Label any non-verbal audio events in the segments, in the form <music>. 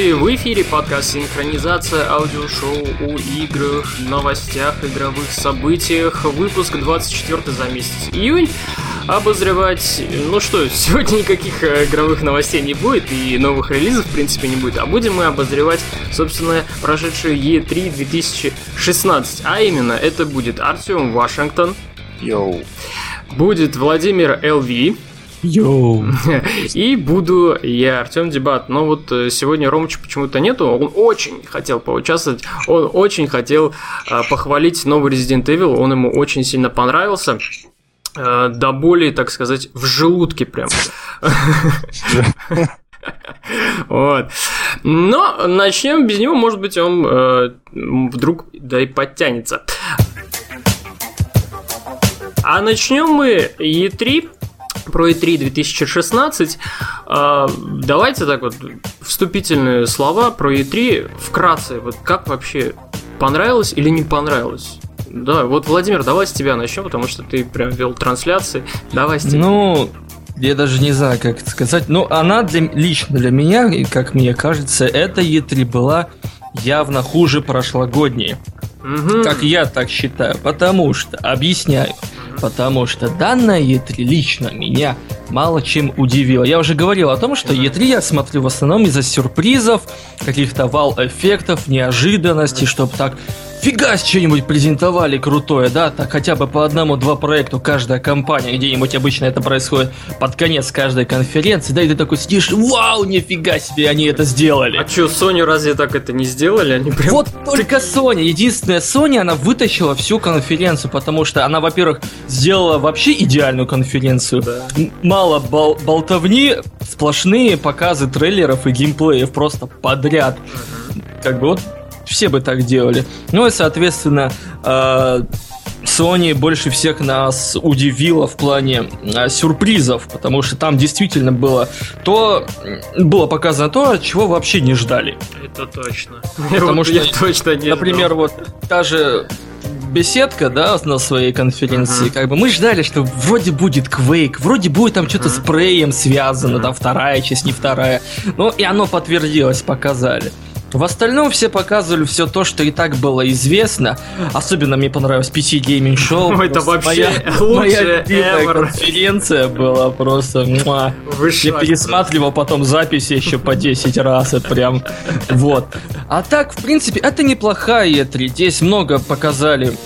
Здравствуйте, в эфире подкаст «Синхронизация аудиошоу о играх, новостях, игровых событиях», выпуск 24 за месяц июнь. Обозревать, ну что, <laughs> сегодня никаких э, игровых новостей не будет и новых релизов в принципе не будет, а будем мы обозревать, собственно, прошедшую E3 2016, а именно это будет Артем Вашингтон, Йоу. будет Владимир ЛВ, Йоу. И буду я, Артем Дебат. Но вот э, сегодня Ромыча почему-то нету. Он очень хотел поучаствовать. Он очень хотел э, похвалить новый Resident Evil. Он ему очень сильно понравился. Э, до боли, так сказать, в желудке прям. Вот. Но начнем без него, может быть, он э, вдруг да и подтянется. А начнем мы E3 про E3 2016. А, давайте так вот вступительные слова про E3 вкратце. Вот как вообще понравилось или не понравилось? Да, вот, Владимир, давай с тебя начнем, потому что ты прям вел трансляции. Давай с тебя. Ну, я даже не знаю, как это сказать. Ну, она для, лично для меня, и как мне кажется, эта E3 была явно хуже прошлогодней. Мгм. Как я так считаю. Потому что, объясняю. Потому что данная E3 лично меня мало чем удивила. Я уже говорил о том, что E3 я смотрю в основном из-за сюрпризов, каких-то вал-эффектов, неожиданностей, чтобы так фига с что-нибудь презентовали крутое, да, так хотя бы по одному-два проекту каждая компания, где-нибудь обычно это происходит под конец каждой конференции, да, и ты такой сидишь, вау, нифига себе, они это сделали. А чё, Sony разве так это не сделали? Они прям... Вот только Sony, единственная Sony, она вытащила всю конференцию, потому что она, во-первых, сделала вообще идеальную конференцию. Да. Мало бол- болтовни, сплошные показы трейлеров и геймплеев просто подряд. Как бы вот все бы так делали. Ну и, соответственно, э, Sony больше всех нас удивила в плане э, сюрпризов, потому что там действительно было то, было показано то, чего вообще не ждали. Это точно. <laughs> Потому что, я точно не Например, ждал. вот та же беседка, да, на своей конференции, Мгм. как бы мы ждали, что вроде будет Quake, вроде будет там что-то с Мгм. преем связано, Мгм. там вторая часть, не вторая. Ну, и оно подтвердилось, показали. В остальном все показывали все то, что и так было известно. Особенно мне понравилось PC Gaming Show. Ну, <laughs> это вообще моя, лучшая моя конференция была просто... муа. Я пересматривал потом записи еще по 10 раз, это прям вот. А так, в принципе, это неплохая E3. Здесь много показали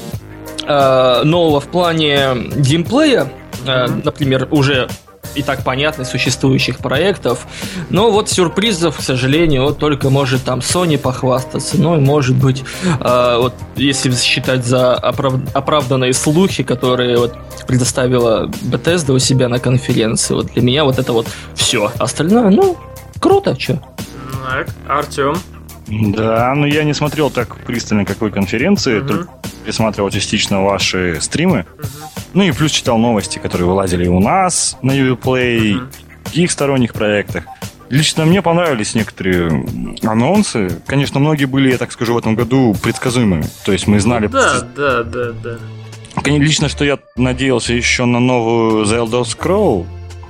э, нового в плане геймплея, э, например, уже и так понятно существующих проектов. Но вот сюрпризов, к сожалению, вот только может там Sony похвастаться. Ну и может быть, э, вот если считать за оправ- оправданные слухи, которые вот предоставила Bethesda у себя на конференции, вот для меня вот это вот все. Остальное, ну, круто, что. Так, Артем. Да, но я не смотрел так пристально какой конференции, Мгм. только пересматривал частично ваши стримы. Ну и плюс читал новости, которые вылазили у нас на Uplay, Мгм. в других сторонних проектах. Лично мне понравились некоторые анонсы. Конечно, многие были, я так скажу, в этом году предсказуемыми. То есть мы знали... Да, да, да, да. Лично, что я надеялся еще на новую The Elder Scroll.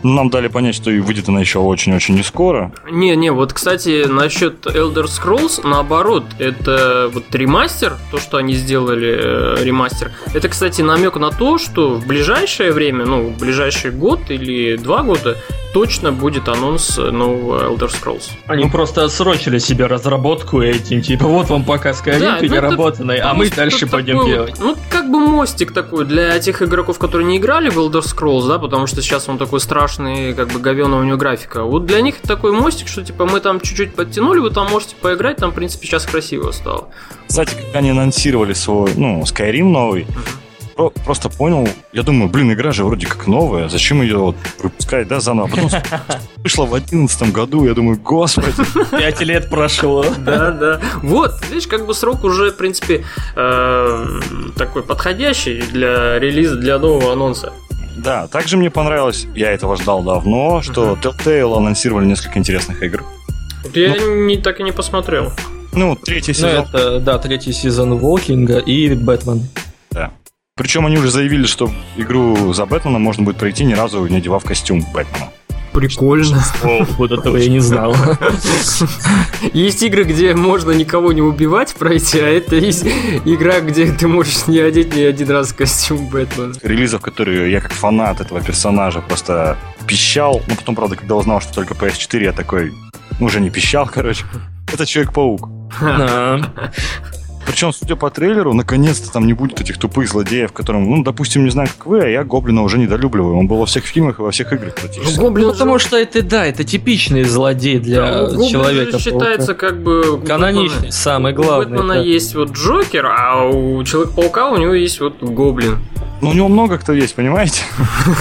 Нам дали понять, что и выйдет она еще очень-очень не скоро. Не, не, вот, кстати, насчет Elder Scrolls, наоборот, это вот ремастер, то, что они сделали, э, ремастер, это, кстати, намек на то, что в ближайшее время, ну, в ближайший год или два года, точно будет анонс нового Elder Scrolls. Они просто отсрочили себе разработку этим, типа, вот вам пока Да, Skyrim ну это переработанный, а Потому мы что дальше это пойдем такой делать. Ну, как бы мостик такой для тех игроков, которые не играли в Elder Scrolls, да, потому что сейчас он такой страшный, как бы говёная у него графика. Вот для них такой мостик, что типа мы там чуть-чуть подтянули, вы там можете поиграть, там, в принципе, сейчас красиво стало. Кстати, когда они анонсировали свой, ну, Skyrim новый, про- просто понял, я думаю, блин, игра же вроде как новая, зачем ее вот выпускать, да, заново? Потом <laughs> вышла в одиннадцатом году, я думаю, господи, <laughs> Пять лет прошло. Да, да. Вот, видишь, как бы срок уже, в принципе, э, такой подходящий для релиза, для нового анонса. Да, также мне понравилось, я этого ждал давно, что Telltale анонсировали несколько интересных игр. Вот я не, так и не посмотрел. Ну, третий Ну, сезон. это, да, третий сезон Волкинга и Бэтмен. Причем они уже заявили, что игру за Бэтмена можно будет пройти ни разу не одевав костюм Бэтмена. Прикольно. Вот этого я не знал. <laughs> Есть игры, где можно никого не убивать пройти, а это есть игра, где ты можешь не одеть ни один раз костюм Бэтмена. Релизов, которые я как фанат этого персонажа просто пищал. Ну, потом, правда, когда узнал, что только PS4, я такой, ну, уже не пищал, <laughs> короче. Это Человек-паук. Причем, судя по трейлеру, наконец-то там не будет этих тупых злодеев, которым, ну, допустим, не знаю, как вы, а я Гоблина уже недолюбливаю. Он был во всех фильмах и во всех играх практически. Ну, Гоблин Ну, потому же- что это, да, это типичный злодей для Да, у человека. же считается как бы... у Каноничный, самый У главный. Бэтмена да. есть вот Джокер, а у Человека-паука у него есть вот Гоблин. Ну, у него много кто есть, понимаете?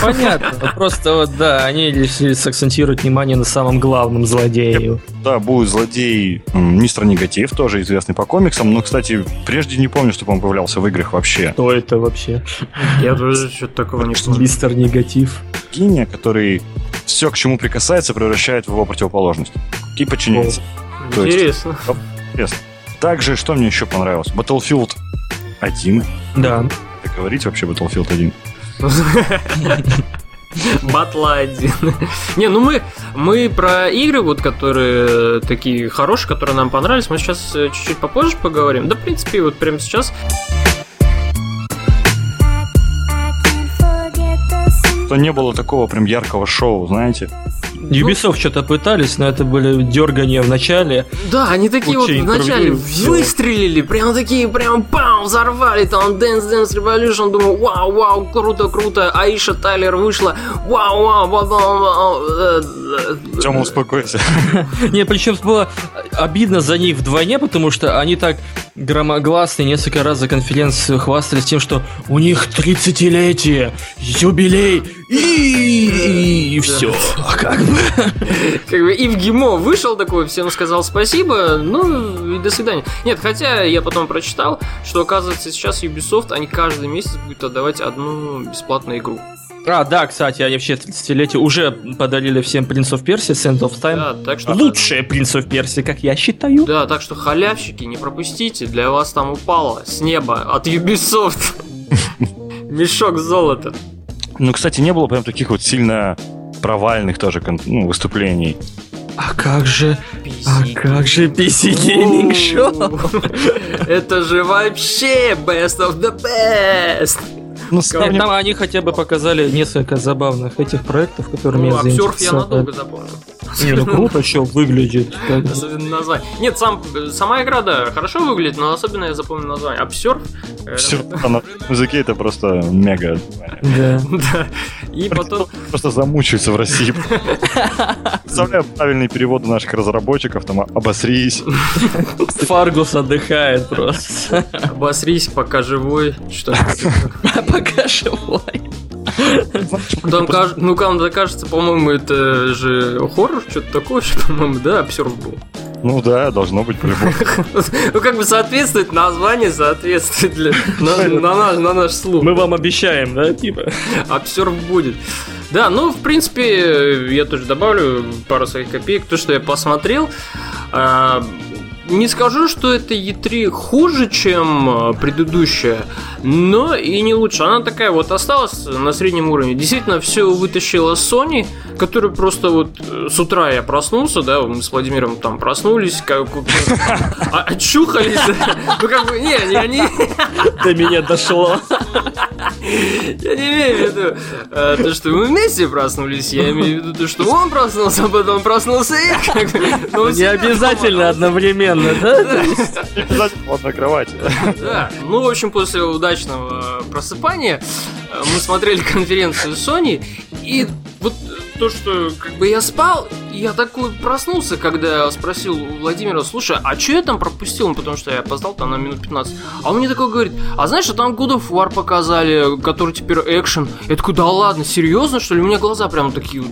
Понятно. Ну, Просто вот, да, они решили сакцентировать внимание на самом главном злодее. Да, будет злодей Мистер Негатив, тоже известный по комиксам, но, кстати, прежде не помню, чтобы он появлялся в играх вообще. Кто это вообще? Я тоже что-то такого не помню. Мистер Негатив. Гения, который все, к чему прикасается, превращает в его противоположность. И подчиняется. То есть- Интересно. Интересно. Также, что мне еще понравилось? Battlefield 1. Да. Как говорить вообще Battlefield 1? <laughs> Батла один. Не, ну мы, мы про игры, вот, которые такие хорошие, которые нам понравились, мы сейчас э, чуть-чуть попозже поговорим. Да, в принципе, вот прямо сейчас. То не было такого прям яркого шоу, знаете? Ubisoft что-то пытались, но это были дергания в начале. Да, они такие вот интервью, всё. выстрелили, прям такие, прям пам, взорвали, там Dance Dance Revolution, думаю, вау, вау, круто, круто, Аиша Тайлер вышла, вау, вау, вау, вау, вау, э, э, Тёма, успокойся. <laughs> Не, причем было обидно за них вдвойне, потому что они так громогласно и несколько раз за конференцию хвастались тем, что у них 30-летие, юбилей и, и все. Как бы. Как бы и в ГИМО вышел такой, всем сказал спасибо, ну и до свидания. Нет, хотя я потом прочитал, что оказывается сейчас Ubisoft, они каждый месяц будут отдавать одну бесплатную игру. А, да, кстати, они вообще 30-летие уже подарили всем Prince of Persia, Sand of Time. Да, так что... Лучшая Prince of Persia, как я считаю. Да, так что халявщики, не пропустите, для вас там упало с неба от Ubisoft <laughs> мешок золота. Ну, кстати, не было прям таких вот сильно провальных тоже ну, выступлений. А как же, а как же PC Gaming Show? <laughs> Это же вообще best of the best. Ну, сравним- там они хотя бы показали несколько забавных этих проектов, которыми Ну, я обсерф я надолго запомнил. Не, ну круто, что выглядит. Особенно название. Нет, сам, сама игра, да, хорошо выглядит, но особенно я запомнил название. Обсерф. э, Всё, а на языке это просто мега. Да. Да. И потом... Просто замучаются в России. Представляю правильные переводы наших разработчиков, там обосрись. Фаргус отдыхает просто. Обосрись, пока живой. Что <laughs> Пока живой. Там, ну, там да, кажется, по-моему, это же хоррор, что-то такое, что, <laughs> по-моему, да, обсерв был. Ну да, должно быть по-любому. Ну, как бы соответствует название, соответствует для- на, на наш, на наш слух. Мы вам обещаем, да, типа? Обсерв будет. Да, ну, в принципе, я тоже добавлю пару своих копеек. То, что я посмотрел, а, не скажу, что это E3 хуже, чем а, предыдущая, но и не лучше. Она такая вот осталась на среднем уровне. Действительно, все вытащила Sony, который просто вот э, с утра я проснулся, да, мы с Владимиром там проснулись, как а- очухались, ну как бы, не, я не, До меня дошло. Я не имею в виду э, то, что мы вместе проснулись, я имею в виду то, что он проснулся, а потом проснулся я. Но он Не обязательно одновременно, <laughs> да? Не обязательно в одной кровати. Да. Ну, в общем, после удачного э, просыпания э, мы смотрели конференцию Sony, и вот то, что как бы я спал, я такой проснулся, когда спросил у Владимира, слушай, а что я там пропустил? Ну, потому что я опоздал там на минут 15. А он мне такой говорит, а знаешь, а там God of War показали, который теперь экшен. Я такой, да ладно, серьезно, что ли? У меня глаза прям такие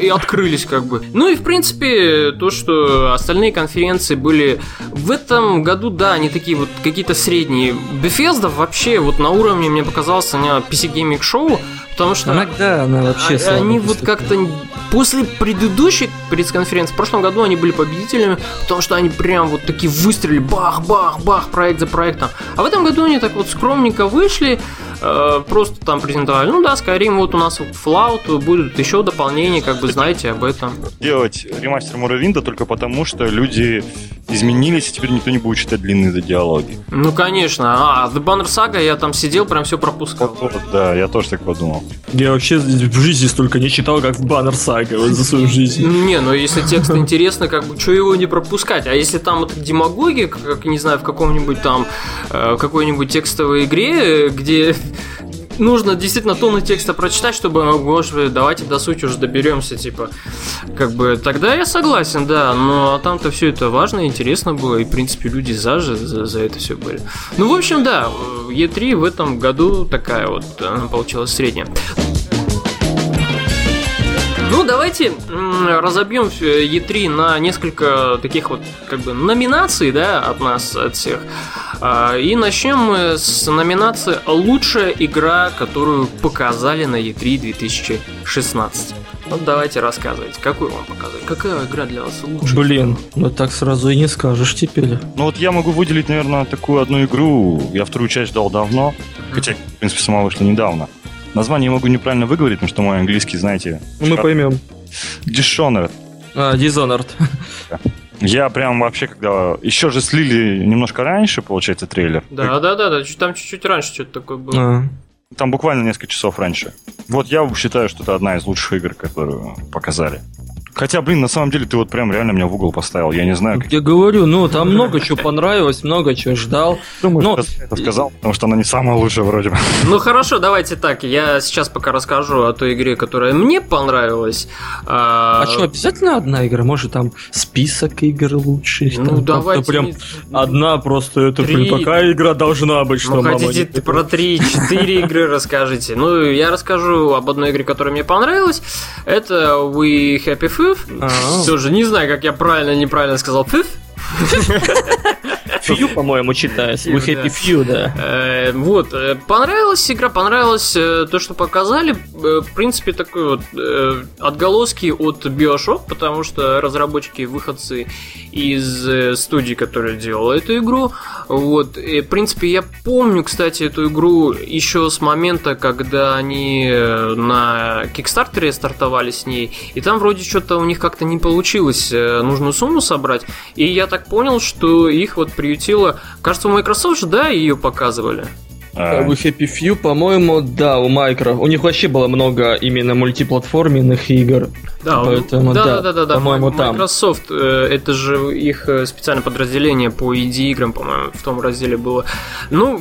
и открылись как бы. Ну и в принципе, то, что остальные конференции были в этом году, да, они такие вот какие-то средние. Bethesda вообще вот на уровне, мне показалось, они PC Gaming Show, потому что... Иногда она вообще Они вот как-то после предыдущей пресс-конференции, в прошлом году они были победителями, потому что они прям вот такие выстрелили, бах-бах-бах, проект за проектом. А в этом году они так вот скромненько вышли, э, просто там презентовали. Ну да, Skyrim, вот у нас Fallout, будут еще дополнения, как бы знаете об этом. Делать ремастер Муравинда только потому, что люди изменились, и теперь никто не будет читать длинные диалоги. Ну, конечно. А, The Banner Saga я там сидел, прям все пропускал. Вот, да, я тоже так подумал. Я вообще в жизни столько не читал, как в Banner Saga вот, за свою жизнь. Не, ну если текст интересный, как бы, что его не пропускать? А если там вот демагогия, как, не знаю, в каком-нибудь там, э, какой-нибудь текстовой игре, где нужно действительно тонны текста прочитать, чтобы, может, давайте до сути уже доберемся, типа, как бы, тогда я согласен, да, но там-то все это важно, интересно было, и, в принципе, люди за же за, за это все были. Ну, в общем, да, E3 в этом году такая вот, она получилась средняя. Ну, давайте разобьем E3 на несколько таких вот как бы номинаций, да, от нас, от всех. А, и начнем мы с номинации «Лучшая игра, которую показали на E3 2016». Вот давайте рассказывайте, какую вам показали, какая игра для вас лучше? Блин, ну так сразу и не скажешь теперь. Ну вот я могу выделить, наверное, такую одну игру, я вторую часть дал давно, хотя, в принципе, сама вышла недавно. Название я могу неправильно выговорить, потому что мой английский, знаете... Мы шар... поймем. Dishonored. А, Dishonored. Я прям вообще, когда... Еще же слили немножко раньше, получается, трейлер. Да, да, да, да. Там чуть-чуть раньше что-то такое было. А. Там буквально несколько часов раньше. Вот я считаю, что это одна из лучших игр, которую показали. Хотя, блин, на самом деле ты вот прям реально меня в угол поставил. Я не знаю. Как... Я говорю, ну там много чего понравилось, много чего ждал. Думаю, Но... это сказал, потому что она не самая лучшая вроде бы. Ну хорошо, давайте так. Я сейчас пока расскажу о той игре, которая мне понравилась. А, а что, обязательно одна игра? Может там список игр лучших? Ну там, давайте. Прям не... одна просто, это три... блин, такая игра должна быть, что ну, мама хотите не... про три-четыре игры расскажите? Ну, я расскажу об одной игре, которая мне понравилась. Это We Happy Фиф. Тоже не знаю, как я правильно неправильно сказал. <laughs> Фью, по-моему, читается. We Happy Few, да. Э, вот, э, понравилась игра, понравилось э, то, что показали. В принципе, такой вот отголоски от Bioshock, потому что разработчики выходцы из студии, которая делала эту игру. Вот, и, в принципе, я помню, кстати, эту игру еще с момента, когда они на Кикстартере стартовали с ней, и там вроде что-то у них как-то не получилось нужную сумму собрать, и я так понял, что их вот приютило... Кажется, у Microsoft же, да, ее показывали? А... У Happy Few, по-моему, да, у Micro. У них вообще было много именно мультиплатформенных игр. Да, поэтому, да, да, да, да, да, по-моему, там. Microsoft, э, это же их э, специальное подразделение по инди-играм, по-моему, в том разделе было. Ну,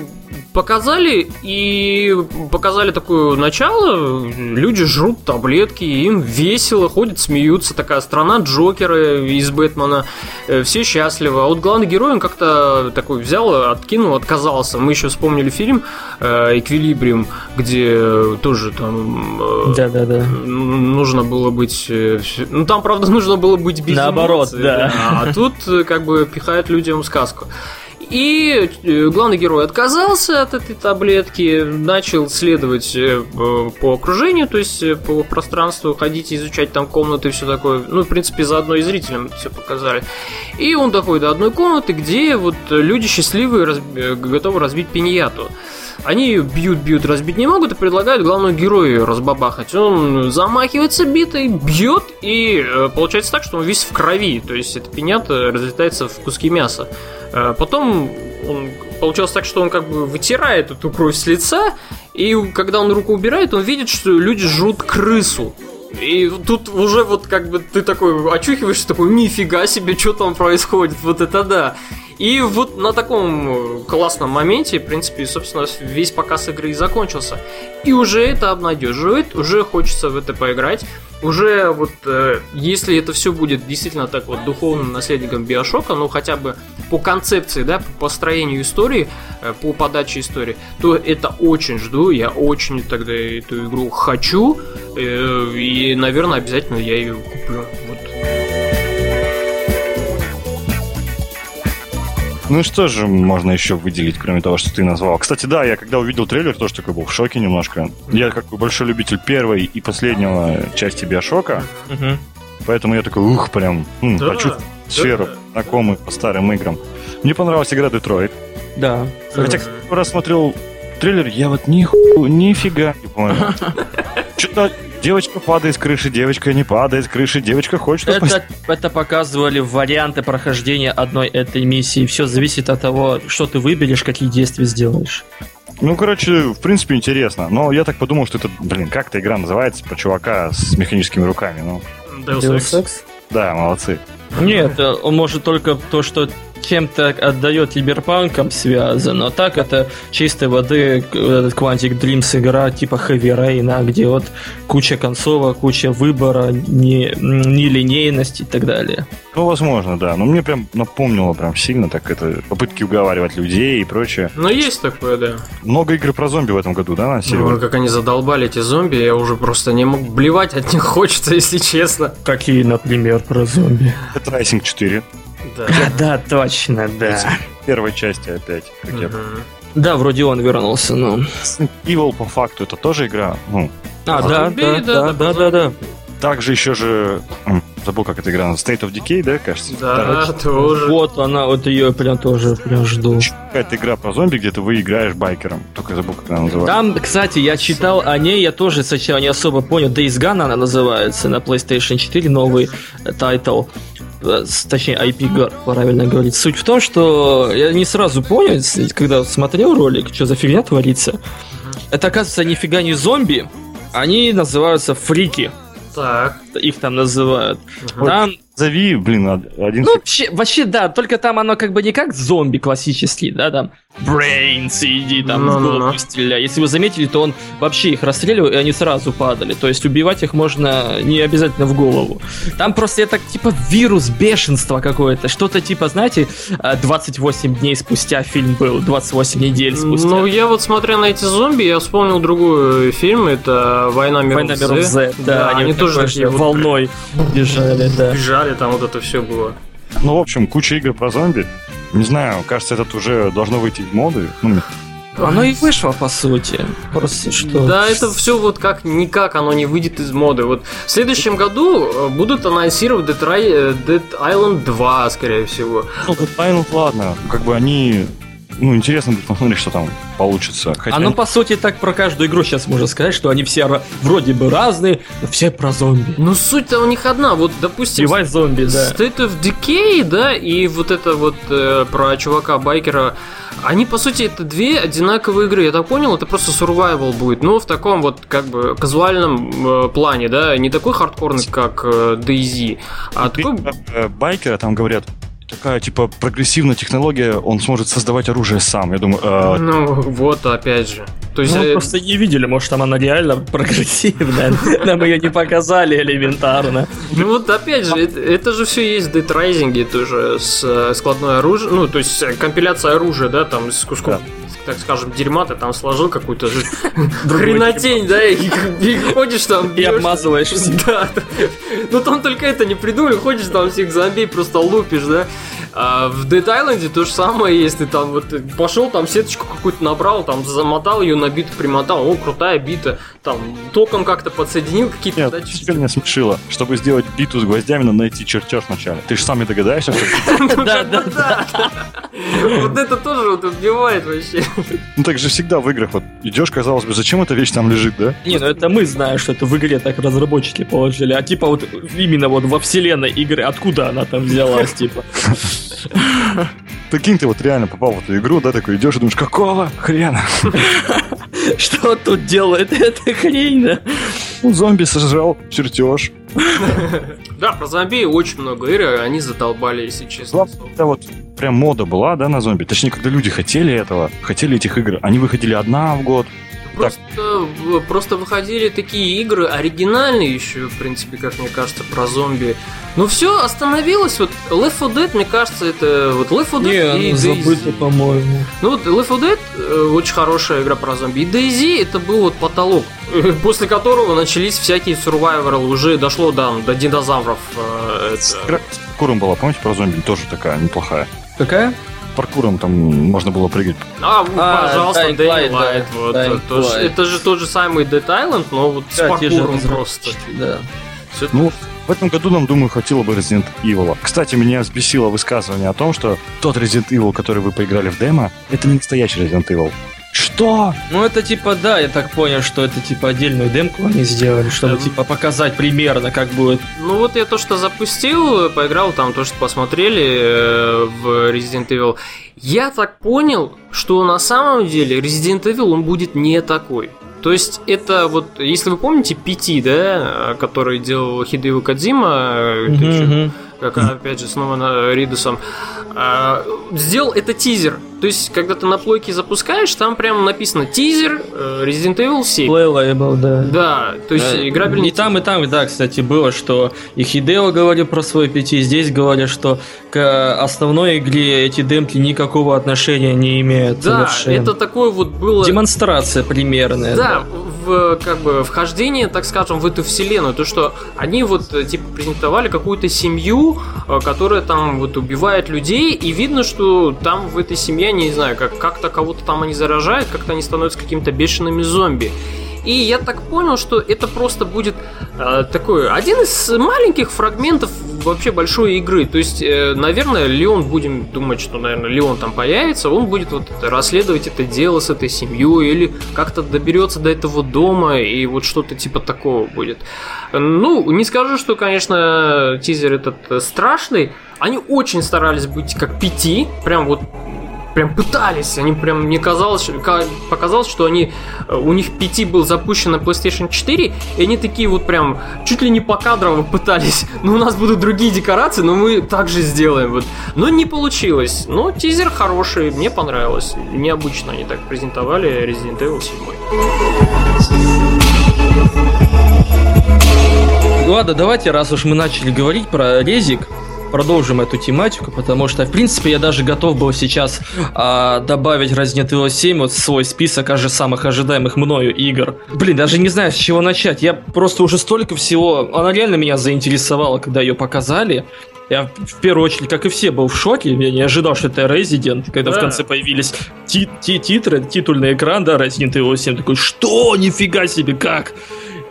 показали и показали такое начало. Люди жрут таблетки, им весело, ходят, смеются. Такая страна Джокера из Бэтмена. Э, все счастливы. А вот главный герой, он как-то такой взял, откинул, отказался. Мы еще вспомнили фильм «Эквилибриум», где тоже там Да-да-да. нужно было быть... Ну, там, правда, <laughs> нужно было быть без Наоборот, эмоций, да. да. А тут как бы пихают людям сказку. И э, главный герой отказался от этой таблетки, начал следовать э, по окружению, то есть э, по пространству, ходить, изучать там комнаты и все такое. Ну, в принципе, заодно и зрителям все показали. И он доходит до одной комнаты, где вот люди счастливые готовы разбить пиньяту. Они ее бьют, бьют, разбить не могут и предлагают главному герою разбабахать. Он замахивается битой, бьет, и получается так, что он весь в крови. То есть эта пинята разлетается в куски мяса. Э, потом он получилось так, что он как бы вытирает эту кровь с лица, и когда он руку убирает, он видит, что люди жрут крысу. И тут уже вот как бы ты такой очухиваешься, такой, нифига себе, что там происходит, вот это да. И вот на таком классном моменте, в принципе, собственно, весь показ игры и закончился. И уже это обнадеживает, уже хочется в это поиграть. Уже вот, э, если это все будет действительно так вот духовным наследником Биошока, ну хотя бы по концепции, да, по построению истории, э, по подаче истории, то это очень жду, я очень тогда эту игру хочу, э, и, наверное, обязательно я ее куплю. Вот. Ну и что же можно еще выделить, кроме того, что ты назвал? Кстати, да, я когда увидел трейлер, тоже такой был в шоке немножко. Я как большой любитель первой и последнего части Биошока, угу. поэтому я такой, ух, прям, м, да, почувствовал да, сферу, да. знакомый по старым играм. Мне понравилась игра Детройт. Да. Хотя, раз смотрел трейлер, я вот ни нифига не понял. <laughs> Что-то девочка падает с крыши, девочка не падает с крыши, девочка хочет... Это, это показывали варианты прохождения одной этой миссии. Все зависит от того, что ты выберешь, какие действия сделаешь. Ну, короче, в принципе, интересно. Но я так подумал, что это, блин, как эта игра называется про чувака с механическими руками, ну. Deus. Ex? Да, молодцы. Нет, э, он может только то, что чем-то отдает киберпанком связано, но так это чистой воды этот Quantic Dreams игра типа Heavy Rain, где вот куча концовок, куча выбора, не, нелинейность и так далее. Ну, возможно, да. Но мне прям напомнило прям сильно так это попытки уговаривать людей и прочее. Ну, есть такое, да. Много игр про зомби в этом году, да, Ну, анонсировали? как они задолбали эти зомби, я уже просто не мог блевать от них <laughs> хочется, если честно. Какие, например, про зомби? Это Rising 4. Да. <laughs> Да, точно, да. В первой части опять. Как я... Мгм. Да, вроде он вернулся, но... Evil по факту это тоже игра. Ну, А, да, да, да, да, да, да. также еще же... Забыл, как эта игра. State of Decay, да, кажется? Да, Вторая тоже. Вот она, вот ее прям тоже прям жду. Какая-то игра про зомби, где ты вы играешь байкером. Только забыл, как она называется. Там, кстати, я читал о ней, я тоже сначала не особо понял. Days Gone она называется на PlayStation 4, новый title. Э, Точнее, IP, правильно говорить. Суть в том, что я не сразу понял, когда смотрел ролик, что за фигня творится. Это, оказывается, нифига не зомби. Они называются фрики. Так. Их там называют. Мгм. Там Зови, блин, од- один... Ну, вообще, вообще, да, только там оно как бы не как зомби классический, да, там, brains, иди там в Ну-ну-ну. голову стреляй. Если вы заметили, то он вообще их расстреливал, и они сразу падали. То есть убивать их можно не обязательно в голову. Там просто это типа вирус бешенства какое-то. Что-то типа, знаете, а, 28 дней спустя фильм был, 28 недель спустя. Ну, я вот смотря на эти зомби, я вспомнил другой фильм, это «Война миров, Война миров Z, да, они, тоже такой такие вот волной бежали, да. бежали, там вот это все было. Ну, в общем, куча игр про зомби. Не знаю, кажется, этот уже должно выйти в моды. Ну, Оно и вышло, по сути. Просто что... Да, это все вот как никак оно не выйдет из моды. Вот в следующем году э, будут анонсировать Dead, э, Dead Island 2, скорее всего. Ну, Dead Island, ладно. Как бы они... Ну, интересно будет посмотреть, что там получится. Хотя Оно, по сути, так про каждую игру сейчас можно сказать, что они все вроде бы разные, но все про зомби. Но суть-то у них одна. Вот, допустим, Убивай зомби, да. State of Decay, да, и вот это вот э, про чувака-байкера, они, по сути, это две одинаковые игры. Я так понял, это просто survival будет, но в таком вот, как бы, казуальном э, плане, да, не такой хардкорный, как э, DayZ, а такой... э, байкера там говорят, такая, типа, прогрессивная технология, он сможет создавать оружие сам. Я думаю, э, Ну, вот, опять же. То есть, Ну, мы э, просто не видели, может, там она реально прогрессивная. <laughs> Нам ее не показали элементарно. ну вот, опять же, это, же все есть в Dead Rising тоже с э, складное оружие, ну, то есть э, компиляция оружия, да, там из кусков, так скажем, дерьма ты там сложил какую-то же <laughs> хренотень, да, и, ходишь там, И бьёшь. обмазываешь. <laughs> Да, да. Ну там только это не придумали, ходишь там всех зомби просто лупишь, да. А в Dead Island то же самое ты там вот пошел, там сеточку какую-то набрал, там замотал ее на биту, примотал, о, крутая бита, там током как-то подсоединил какие-то нет, датчики. теперь меня смешило. Чтобы сделать биту с гвоздями, надо найти чертеж вначале. Ты же сам не догадаешься, что... <laughs> Да, да, да. Вот это тоже вот убивает вообще. Ну, так же всегда в играх. Вот идешь, казалось бы, зачем эта вещь там лежит, да? Не, ну это мы знаем, что это в игре так разработчики положили. А типа вот именно вот во вселенной игры, откуда она там взялась, типа. <laughs> Прикинь, ты вот реально попал в эту игру, да, такой идешь и думаешь, какого хрена? <laughs> Что тут делает <laughs> эта хрень, да? Ну, зомби сожрал чертеж. Да, про зомби очень много игр, они задолбали, если честно. Когда вот прям мода была, да, на зомби. Точнее, когда люди хотели этого, хотели этих игр. Они выходили одна в год. Просто, просто выходили такие игры оригинальные еще, в принципе, как мне кажется, про зомби. Но все остановилось. Вот Left 4 Dead, мне кажется, это вот Left 4 Dead и DayZ. по-моему. Ну вот Left 4 Dead э, очень хорошая игра про зомби. И DayZ это был вот потолок, э, после которого начались всякие сурвайверы. Уже дошло до, до динозавров. э, это. Игра с паркуром была, помните, про зомби? Тоже такая неплохая. Какая? Паркуром там можно было прыгать. А, А, пожалуйста, Dying Dying Light, Light. да, вот, Dying то ж- Light. это же тот же самый Dead Island, но вот с Да, же паркуром просто. Да. Ну, в этом году нам, думаю, хватило бы Resident Evil. Кстати, меня взбесило высказывание о том, что тот Resident Evil, который вы поиграли в демо, это не настоящий Resident Evil. Что? Ну это типа, да, я так понял, что это типа отдельную демку они сделали, чтобы Эм. типа показать примерно, как будет. Ну вот я то, что запустил, поиграл там, то, что посмотрели э, в Resident Evil. Я так понял, что на самом деле Resident Evil он будет не такой. То есть это вот, если вы помните PT, да, который делал Хидео Кадзима, э, чё, мгм. как опять же снова на Ридусом, а, сделал это тизер. То есть, когда ты на плойке запускаешь, там прям написано тизер э, Resident Evil 7. Playable, да. Да, то есть Э, играбельный И там, и там, да, кстати, было, что и Хидео говорил про свой пяти, здесь говорят, что к основной игре эти демки никакого отношения не имеют. Да, совершенно. это такое вот было... демонстрация примерная. Да, как бы вхождение, так скажем, в эту вселенную, то что они вот э, типа презентовали какую-то семью, э, которая там вот убивает людей, и видно, что там в этой семье, не знаю, как как-то кого-то там они заражают, как-то они становятся какими-то бешеными зомби. И я так понял, что это просто будет э, такой один из маленьких фрагментов вообще большой игры. То есть, э, наверное, Леон будем думать, что, наверное, Леон там появится, он будет вот расследовать это дело с этой семьей или как-то доберется до этого дома и вот что-то типа такого будет. Ну, не скажу, что, конечно, тизер этот э, страшный. Они очень старались быть как пяти, прям вот прям пытались, они прям, мне казалось, показалось, что они, э, у них PT был запущен на PlayStation 4, и они такие вот прям чуть ли не по кадрово пытались, <laughs> ну у нас будут другие декорации, но мы так же сделаем, вот. Но не получилось, но тизер хороший, мне понравилось, необычно они так презентовали Resident Evil 7. Ладно, давайте, раз уж мы начали говорить про резик, продолжим эту тематику, потому что, в принципе, я даже готов был сейчас а, добавить Resident Evil 7 вот в свой список аж самых ожидаемых мною игр. Блин, даже не знаю, с чего начать. Я просто уже столько всего... Она реально меня заинтересовала, когда ее показали. Я в первую очередь, как и все, был в шоке. Я не ожидал, что это Resident. Когда в Да. конце появились ти- ти- титры, титульный экран, да, Resident Evil 7. Такой, что? Нифига себе, как?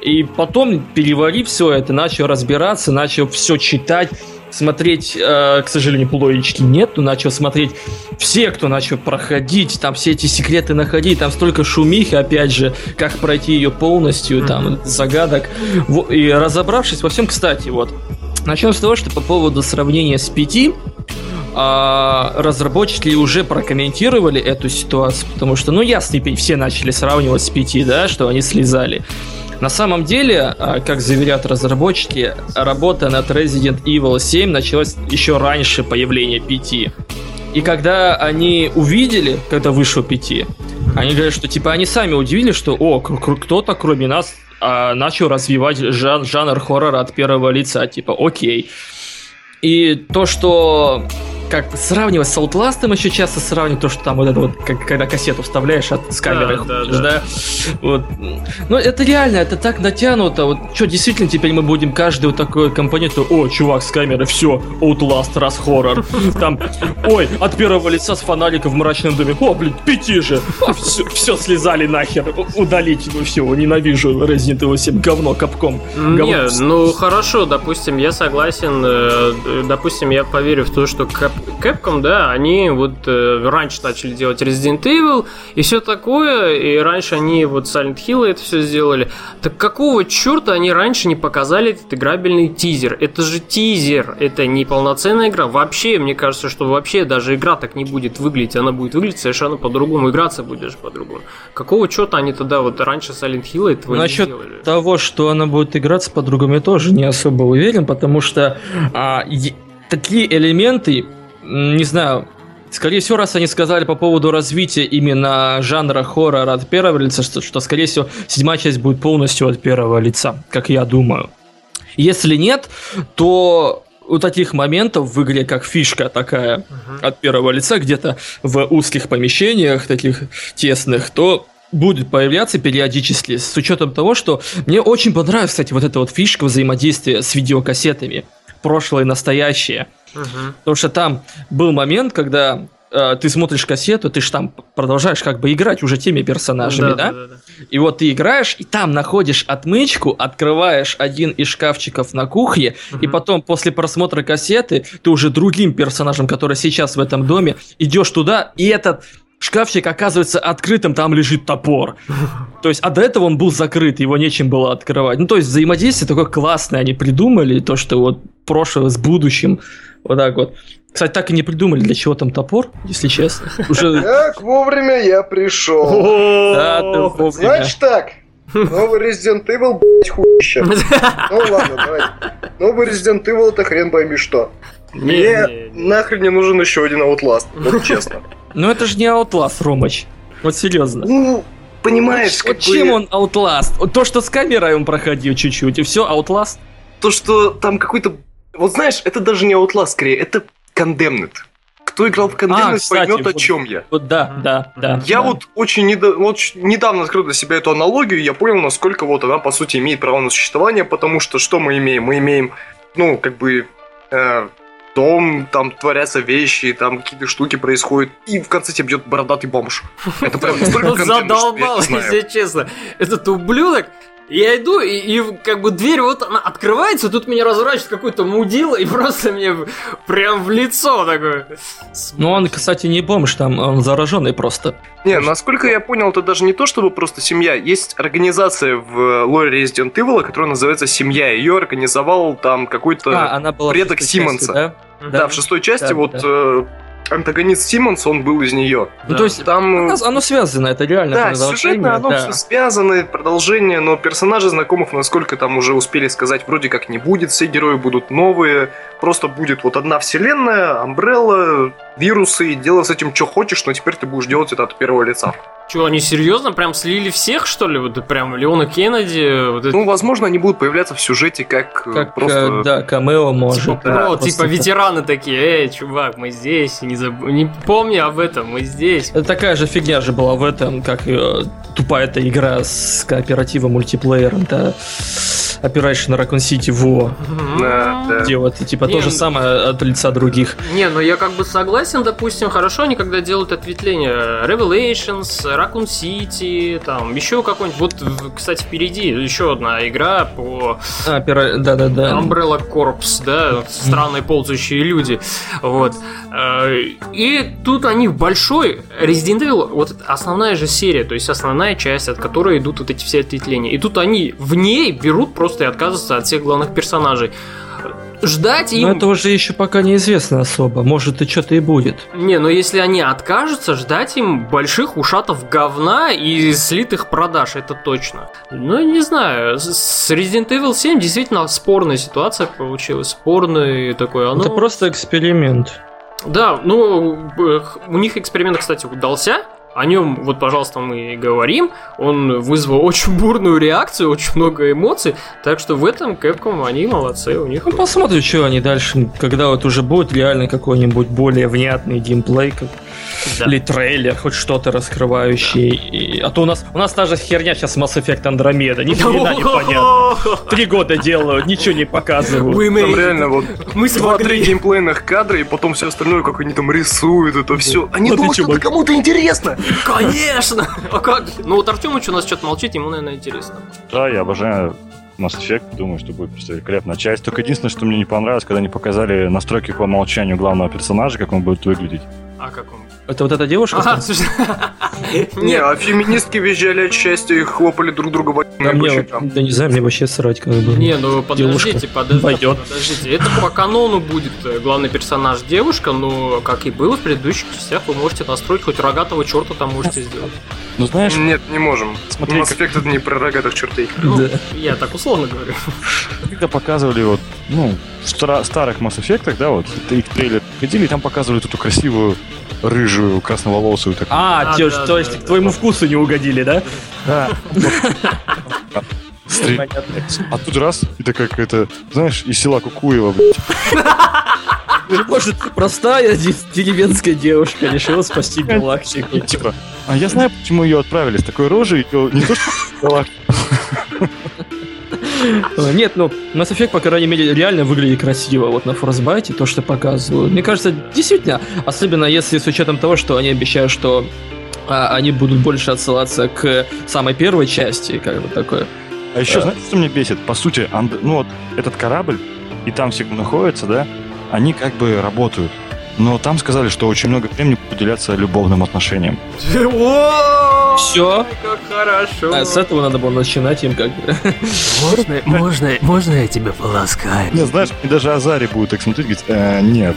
И потом, переварив все это, начал разбираться, начал все читать, смотреть, э, к сожалению, плоечки нет, но начал смотреть все, кто начал проходить, там все эти секреты находить, там столько шумихи, опять же, как пройти ее полностью, там, загадок. И разобравшись во всем, кстати, вот, начнем с того, что по поводу сравнения с 5, а, разработчики уже прокомментировали эту ситуацию, потому что, ну, ясно, все начали сравнивать с 5, да, что они слезали. На самом деле, а, как заверяют разработчики, работа над Resident Evil 7 началась еще раньше появления 5. И когда они увидели, когда вышел 5, они говорят, что типа они сами удивились, что о, кто-то кроме нас а, начал развивать жан- жанр хоррора от первого лица, типа окей. И то, что как сравнивать с Outlast еще часто сравнивать то, что там вот это вот, как, когда кассету вставляешь от, с камеры, Да, да, да. да. Вот. Ну, это реально, это так натянуто. Вот что, действительно, теперь мы будем каждый вот такой компонент, о, чувак с камеры, все, Outlast, раз хоррор. Там, ой, от первого лица с фонарика в мрачном доме, о, блин, пяти же. все, слезали нахер, удалить, ну все, ненавижу Resident Evil 7, говно, капком. Не, Говно. ну хорошо, допустим, я согласен, э, допустим, я поверю в то, что Cap- Capcom, да, они вот э, раньше начали делать Resident Evil и все такое, и раньше они вот Silent Hill это все сделали. Так какого черта они раньше не показали этот играбельный тизер? Это же тизер, это не полноценная игра. Вообще, мне кажется, что вообще даже игра так не будет выглядеть, она будет выглядеть совершенно по-другому, играться будет даже по-другому. Какого черта они тогда вот раньше Silent Hill этого Насчет не сделали? того, что она будет играться по-другому, я тоже не особо уверен, потому что а, такие элементы, не знаю, скорее всего, раз они сказали по поводу развития именно жанра хоррора от первого лица, что, что, скорее всего, седьмая часть будет полностью от первого лица, как я думаю. Если нет, то у таких моментов в игре, как фишка такая от первого лица, где-то в узких помещениях, таких тесных, то будет появляться периодически, с учетом того, что мне очень понравилась, кстати, вот эта вот фишка взаимодействия с видеокассетами, прошлое и настоящее. Мгм. Потому что там был момент, когда э, ты смотришь кассету, ты же там продолжаешь как бы играть уже теми персонажами, да? да, да. И вот ты играешь, и там находишь отмычку, открываешь один из шкафчиков на кухне, и Мгм. потом после просмотра кассеты ты уже другим персонажем, который сейчас в этом доме, идешь туда, и этот шкафчик оказывается открытым, там лежит топор. <laughs> То есть, а до этого он был закрыт, его нечем было открывать. Ну, то есть, взаимодействие такое классное они придумали, то, что вот прошлое с будущим, вот так вот. Кстати, так и не придумали, для чего там топор, если честно. Уже... <laughs> Как вовремя я пришел. Да, ты вовремя. Значит так, новый Resident Evil, блять, хуище. <laughs> Ну ладно, давайте. Новый Resident Evil это хрен пойми что. Мне нахрен не нужен еще один Outlast, вот <laughs> честно. Ну это же не Outlast, Ромыч. Вот серьезно. Ну, понимаешь, Вот как чем он Outlast? То, что с камерой он проходил чуть-чуть, и все, Outlast? То, что там какой-то... Вот знаешь, это даже не Outlast, скорее, это Condemned. Кто играл в Condemned, А, кстати, поймет, о вот- чем я. Вот да, да, да. Я да. вот очень недо- вот недавно открыл для себя эту аналогию, и я понял, насколько вот она, по сути, имеет право на существование, потому что что мы имеем? Мы имеем, ну, как бы, э, дом, там творятся вещи, там какие-то штуки происходят, и в конце тебя бьет бородатый бомж. Это прям <laughs> что я задолбал, <laughs> если честно. Этот ублюдок. Я иду, и, и как бы дверь вот она открывается, тут меня разворачивает какой-то мудила, и <laughs> просто мне прям в лицо такое. Ну он, кстати, не бомж, там он зараженный просто. Не, насколько я понял, это даже не то, чтобы просто семья. Есть организация в лоре Resident Evil, которая называется «Семья». Ее организовал там какой-то... А, она была предок шестой части, Симмонса. да? Да, в шестой части Да, вот да. э, антагонист Симмонс, он был из нее. Ну, то есть, Там... оно, оно связано, это реально Да, сюжетно оно да. все связано, продолжение, но персонажи знакомых, насколько там уже успели сказать, вроде как не будет, все герои будут новые, просто будет вот одна вселенная, Амбрелла, вирусы, и делай с этим что хочешь, но теперь ты будешь делать это от первого лица. Че, они серьезно прям слили всех, что ли? Вот прям Леона Кеннеди, вот это, Ну, возможно, они будут появляться в сюжете как, э, Как, просто... э, да, камео может. типа, да, про, типа так. ветераны такие, эй, чувак, мы здесь, не, заб... не помни об этом, мы здесь. Это такая же фигня же была в этом, как э, тупая эта игра с кооперативом мультиплеером, да. Operation Raccoon City во. Да, да. Типа Не, то же самое от лица других. Не, ну я как бы согласен, допустим, хорошо они когда делают ответвления Revelations, Raccoon City, там, еще какой-нибудь. Вот, кстати, впереди еще одна игра по А, пера- да-да-да. Umbrella Corps, да, странные ползающие люди. Вот. Э, И тут они в большой Resident Evil, вот основная же серия, то есть основная часть, от которой идут вот эти все ответвления. И тут они в ней берут просто и отказываются от всех главных персонажей. Ждать им... Но это уже еще пока неизвестно особо. Может, и что-то и будет. Не, но если они откажутся, ждать им больших ушатов говна и слитых продаж, это точно. Ну, не знаю, с- Resident Evil 7 действительно спорная ситуация получилась. Спорный такой, оно... Это просто эксперимент. Да, ну, у них эксперимент, кстати, удался. О нем, вот, пожалуйста, мы и говорим. Он вызвал очень бурную реакцию, очень много эмоций. Так что в этом Capcom они молодцы. У них Ну, посмотрим, что они дальше, когда вот уже будет реально какой-нибудь более внятный геймплей, как... Да. или трейлер, хоть что-то раскрывающее. И- А то у нас, у нас та же херня сейчас Mass Effect Andromeda, ни хрена непонятно. <laughs> Три года делают, ничего не показывают. Там реально вот Мы два-три геймплейных кадра, и потом все остальное, как они там рисуют, это все. Они думают, что это кому-то интересно. Конечно! <laughs> А как? Ну вот Артемыч у нас что-то молчит, ему, наверное, интересно. Да, я обожаю Mass Effect, думаю, что будет просто великолепная часть. Только единственное, что мне не понравилось, когда они показали настройки по умолчанию главного персонажа, как он будет выглядеть. А как он? Это вот эта девушка? Ага, слушай. <laughs> Не, а феминистки визжали от счастья и хлопали друг друга в Да не знаю, мне вообще срать как бы. не, ну подождите, подождите, подождите. Это по канону будет э, главный персонаж девушка, но как и было в предыдущих частях, вы можете настроить хоть рогатого черта там можете сделать. Ну, знаешь, Нет, не можем. Смотри, Mass Effect это не про рогатых чертей. Ну, я так условно говорю. когда показывали вот, ну, стра- старых Mass Effect, да, вот, их трейлер ходили, и там показывали эту красивую рыжую красноволосую такую. А, А, те- да, то да, есть да. к твоему вкусу не угодили, да? Да. <laughs> А тут раз, и такая какая-то, знаешь, из села Кукуева, блядь. Может, простая де- деревенская девушка решила спасти галактику. Типа, а я знаю, почему ее отправили с такой рожей, не то что галактику. Э, Нет, ну, Mass Effect, по крайней мере, реально выглядит красиво вот на Frostbite, то, что показывают. Мне кажется, действительно, особенно если с учетом того, что они обещают, что а, они будут больше отсылаться к самой первой части, как бы такое. А еще, знаете, что меня бесит? По сути, анд- ну вот этот корабль, и там все находятся, да, они как бы работают. Но там сказали, что очень много времени уделяться любовным отношениям. Все. Как хорошо. А с этого надо было начинать им как бы. Можно, <laughs> можно, можно я тебя поласкаю? Не, знаешь, мне даже Азари будет так смотреть, говорит, «Э, нет.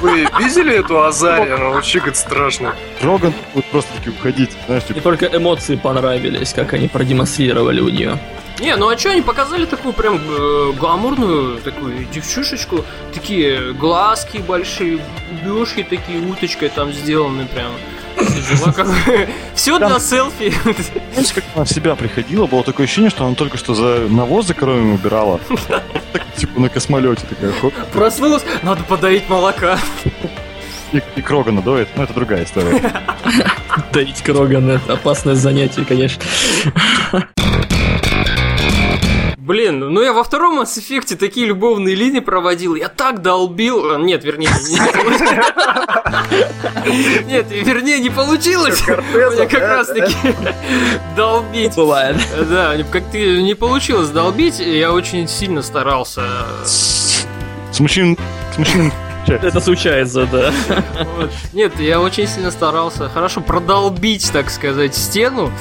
Вы видели эту Азари? Она вообще, говорит, страшная. Роган будет просто таки уходить, знаешь, И типа, только эмоции понравились, как они продемонстрировали у нее. Не, ну а что они показали такую прям э, гламурную такую девчушечку, такие глазки большие, губёшки такие уточкой там сделаны прям. Все <laughs> для селфи. <laughs> Знаешь, как она в себя приходила, было такое ощущение, что она только что за навоз за коровами убирала. <laughs> Так, типа на космолете такая, хоп, Проснулась, надо подоить молока. и, и Крогана дует. Ну, это другая история. Доить Кроган это опасное занятие, конечно. Блин, ну я во втором Mass Effect такие любовные линии проводил, я так долбил... э, Нет, вернее, не получилось. Нет, вернее, не получилось. Мне как раз таки долбить. Бывает. Да, как-то не получилось долбить, я очень сильно старался. С мужчин... С мужчинами Это случается, да. Нет, я очень сильно старался хорошо продолбить, так сказать, стену.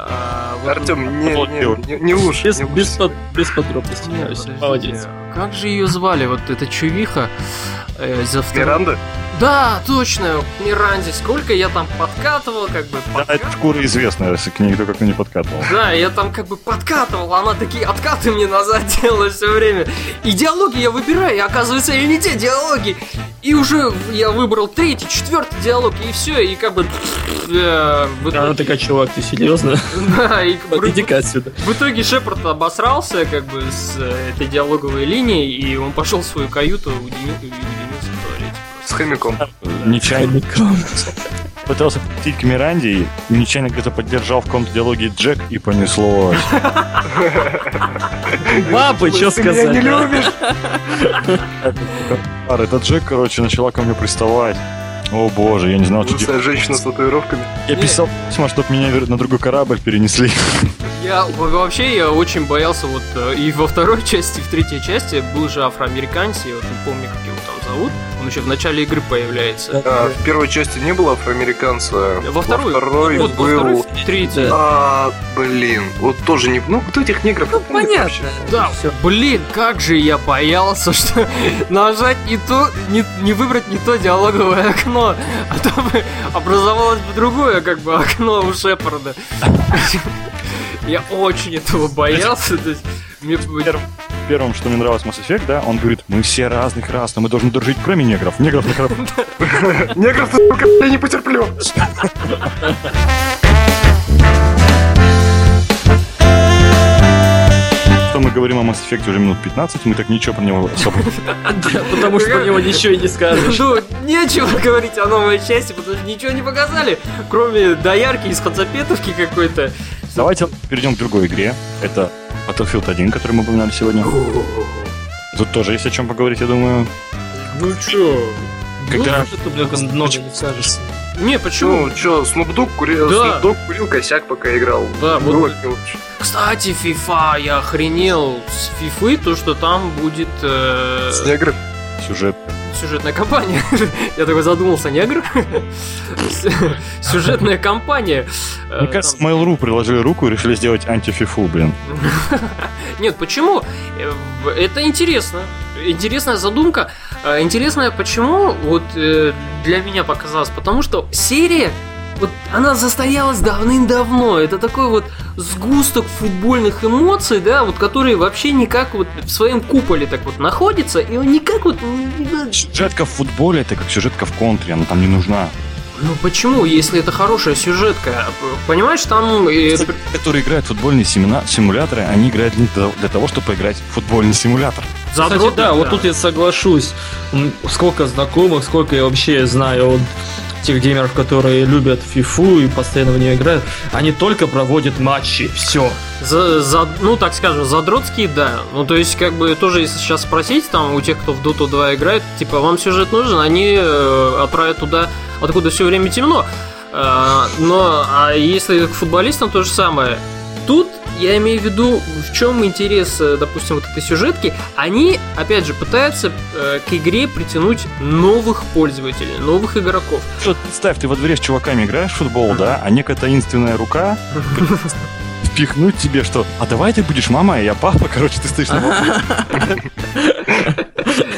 А, вот- Артем, не, Вот не, не, не лучше. Без, не без, под- без подробностей. Нет. Молодец. Как же ее звали, вот эта чувиха? Э, за второй- Миранда? Да, точно, Миранде. Сколько я там подкатывал, как бы Да, это подкатывал. шкура известная, если к ней никто как-то не подкатывал. Да, я там как бы подкатывал, а она такие откаты мне назад <laughs> делала все время. И диалоги я выбираю, и оказывается, они не те диалоги. И уже я выбрал третий, четвертый диалог, и все, и как бы... э, в Она итоге- такая, чувак, ты серьезно? <laughs> Да, и Иди-ка отсюда. в итоге Шепард обосрался как бы с э, этой диалоговой линией, и он пошел в свою каюту, уединился. С хомяком. Нечаянно <laughs> пытался подойти к Миранде и нечаянно где-то поддержал в каком-то диалоге Джек и понесло. <laughs> Бабы, что сказать? не любишь? <laughs> Ар, это Джек, короче, начала ко мне приставать. О боже, я не знал, что делать. Женщина с татуировками. Я писал письма, чтобы меня на другой корабль перенесли. Я вообще я очень боялся вот э, и во второй части, и в третьей части был же афроамериканец, я вот не помню, как его там зовут. Он еще в начале игры появляется. А, в первой части не было афроамериканца. Во второй, второй вот, во был... второй, в третьей. А, блин, вот тоже не... Ну, кто этих негров? Ну, понятно. вообще? Да, Всё. блин, как же я боялся, <laughs> что нажать не то, не, не выбрать не то диалоговое окно, а то бы образовалось бы другое, как бы, окно у Шепарда. <laughs> Я очень этого боялся. то есть мне- Первым, что мне нравилось в Mass Effect, да, он говорит, мы все разных рас, но мы должны дружить, кроме негров. Негров на корабле. <laughs> Негров, сука, я не потерплю. Что мы говорим о Mass Effect уже минут 15, мы так ничего про него особо... <laughs> Да, Потому что про него ничего и не скажешь. Ну, нечего говорить о новой части, потому что ничего не показали, кроме доярки из Хацапетовки какой-то. Давайте перейдем к другой игре. Это Battlefield 1, который мы упоминали сегодня. Тут тоже есть о чем поговорить, я думаю. Ну чё? Когда Ну, тут много много не скажешь. Не, почему? Ну, чё, Snoop Dogg курил, Да. Snoop Dogg курил косяк, пока играл. Да, вот- Было не лучше. Кстати, FIFA, я охренел с FIFA, то, что там будет э, С сюжет сюжетная кампания. <laughs> Я такой задумался, негр? <laughs> Сюжетная кампания. Э, Мне кажется, там- Mail.ru приложили руку и решили сделать антифифу, блин. <laughs> Нет, почему? Э, Это интересно. Интересная задумка. Э, Интересная, почему? Вот э, для меня показалось. Потому что серия, вот она застоялась давным-давно. Это такой вот сгусток футбольных эмоций, да, вот которые вообще никак вот в своем куполе так вот находится, и он никак вот... Сюжетка в футболе это как сюжетка в контре, она там не нужна. Ну почему, если это хорошая сюжетка? Понимаешь, там... Которые играют в футбольные семена- симуляторы, они играют для того- чтобы поиграть в футбольный симулятор. Кстати, задроты, да, вот тут я соглашусь. Сколько знакомых, сколько я вообще знаю тех геймеров, которые любят фифу и постоянно в нее играют, они только проводят матчи, все. За, за- ну, так скажем, задротские, да. Ну, то есть, как бы, тоже, если сейчас спросить, там, у тех, кто в Dota 2 играет, типа, вам сюжет нужен, они э, отправят туда, откуда все время темно. Э, но, а если к футболистам то же самое. Тут я имею в виду, в чем интерес, э, допустим, вот этой сюжетки. Они, опять же, пытаются э, к игре притянуть новых пользователей, новых игроков. Вот представь, ты во дворе с чуваками играешь в футбол, да, а некая таинственная рука <laughs> впихнуть тебе, что «А давай ты будешь мама, а я папа», короче, ты стоишь на <laughs>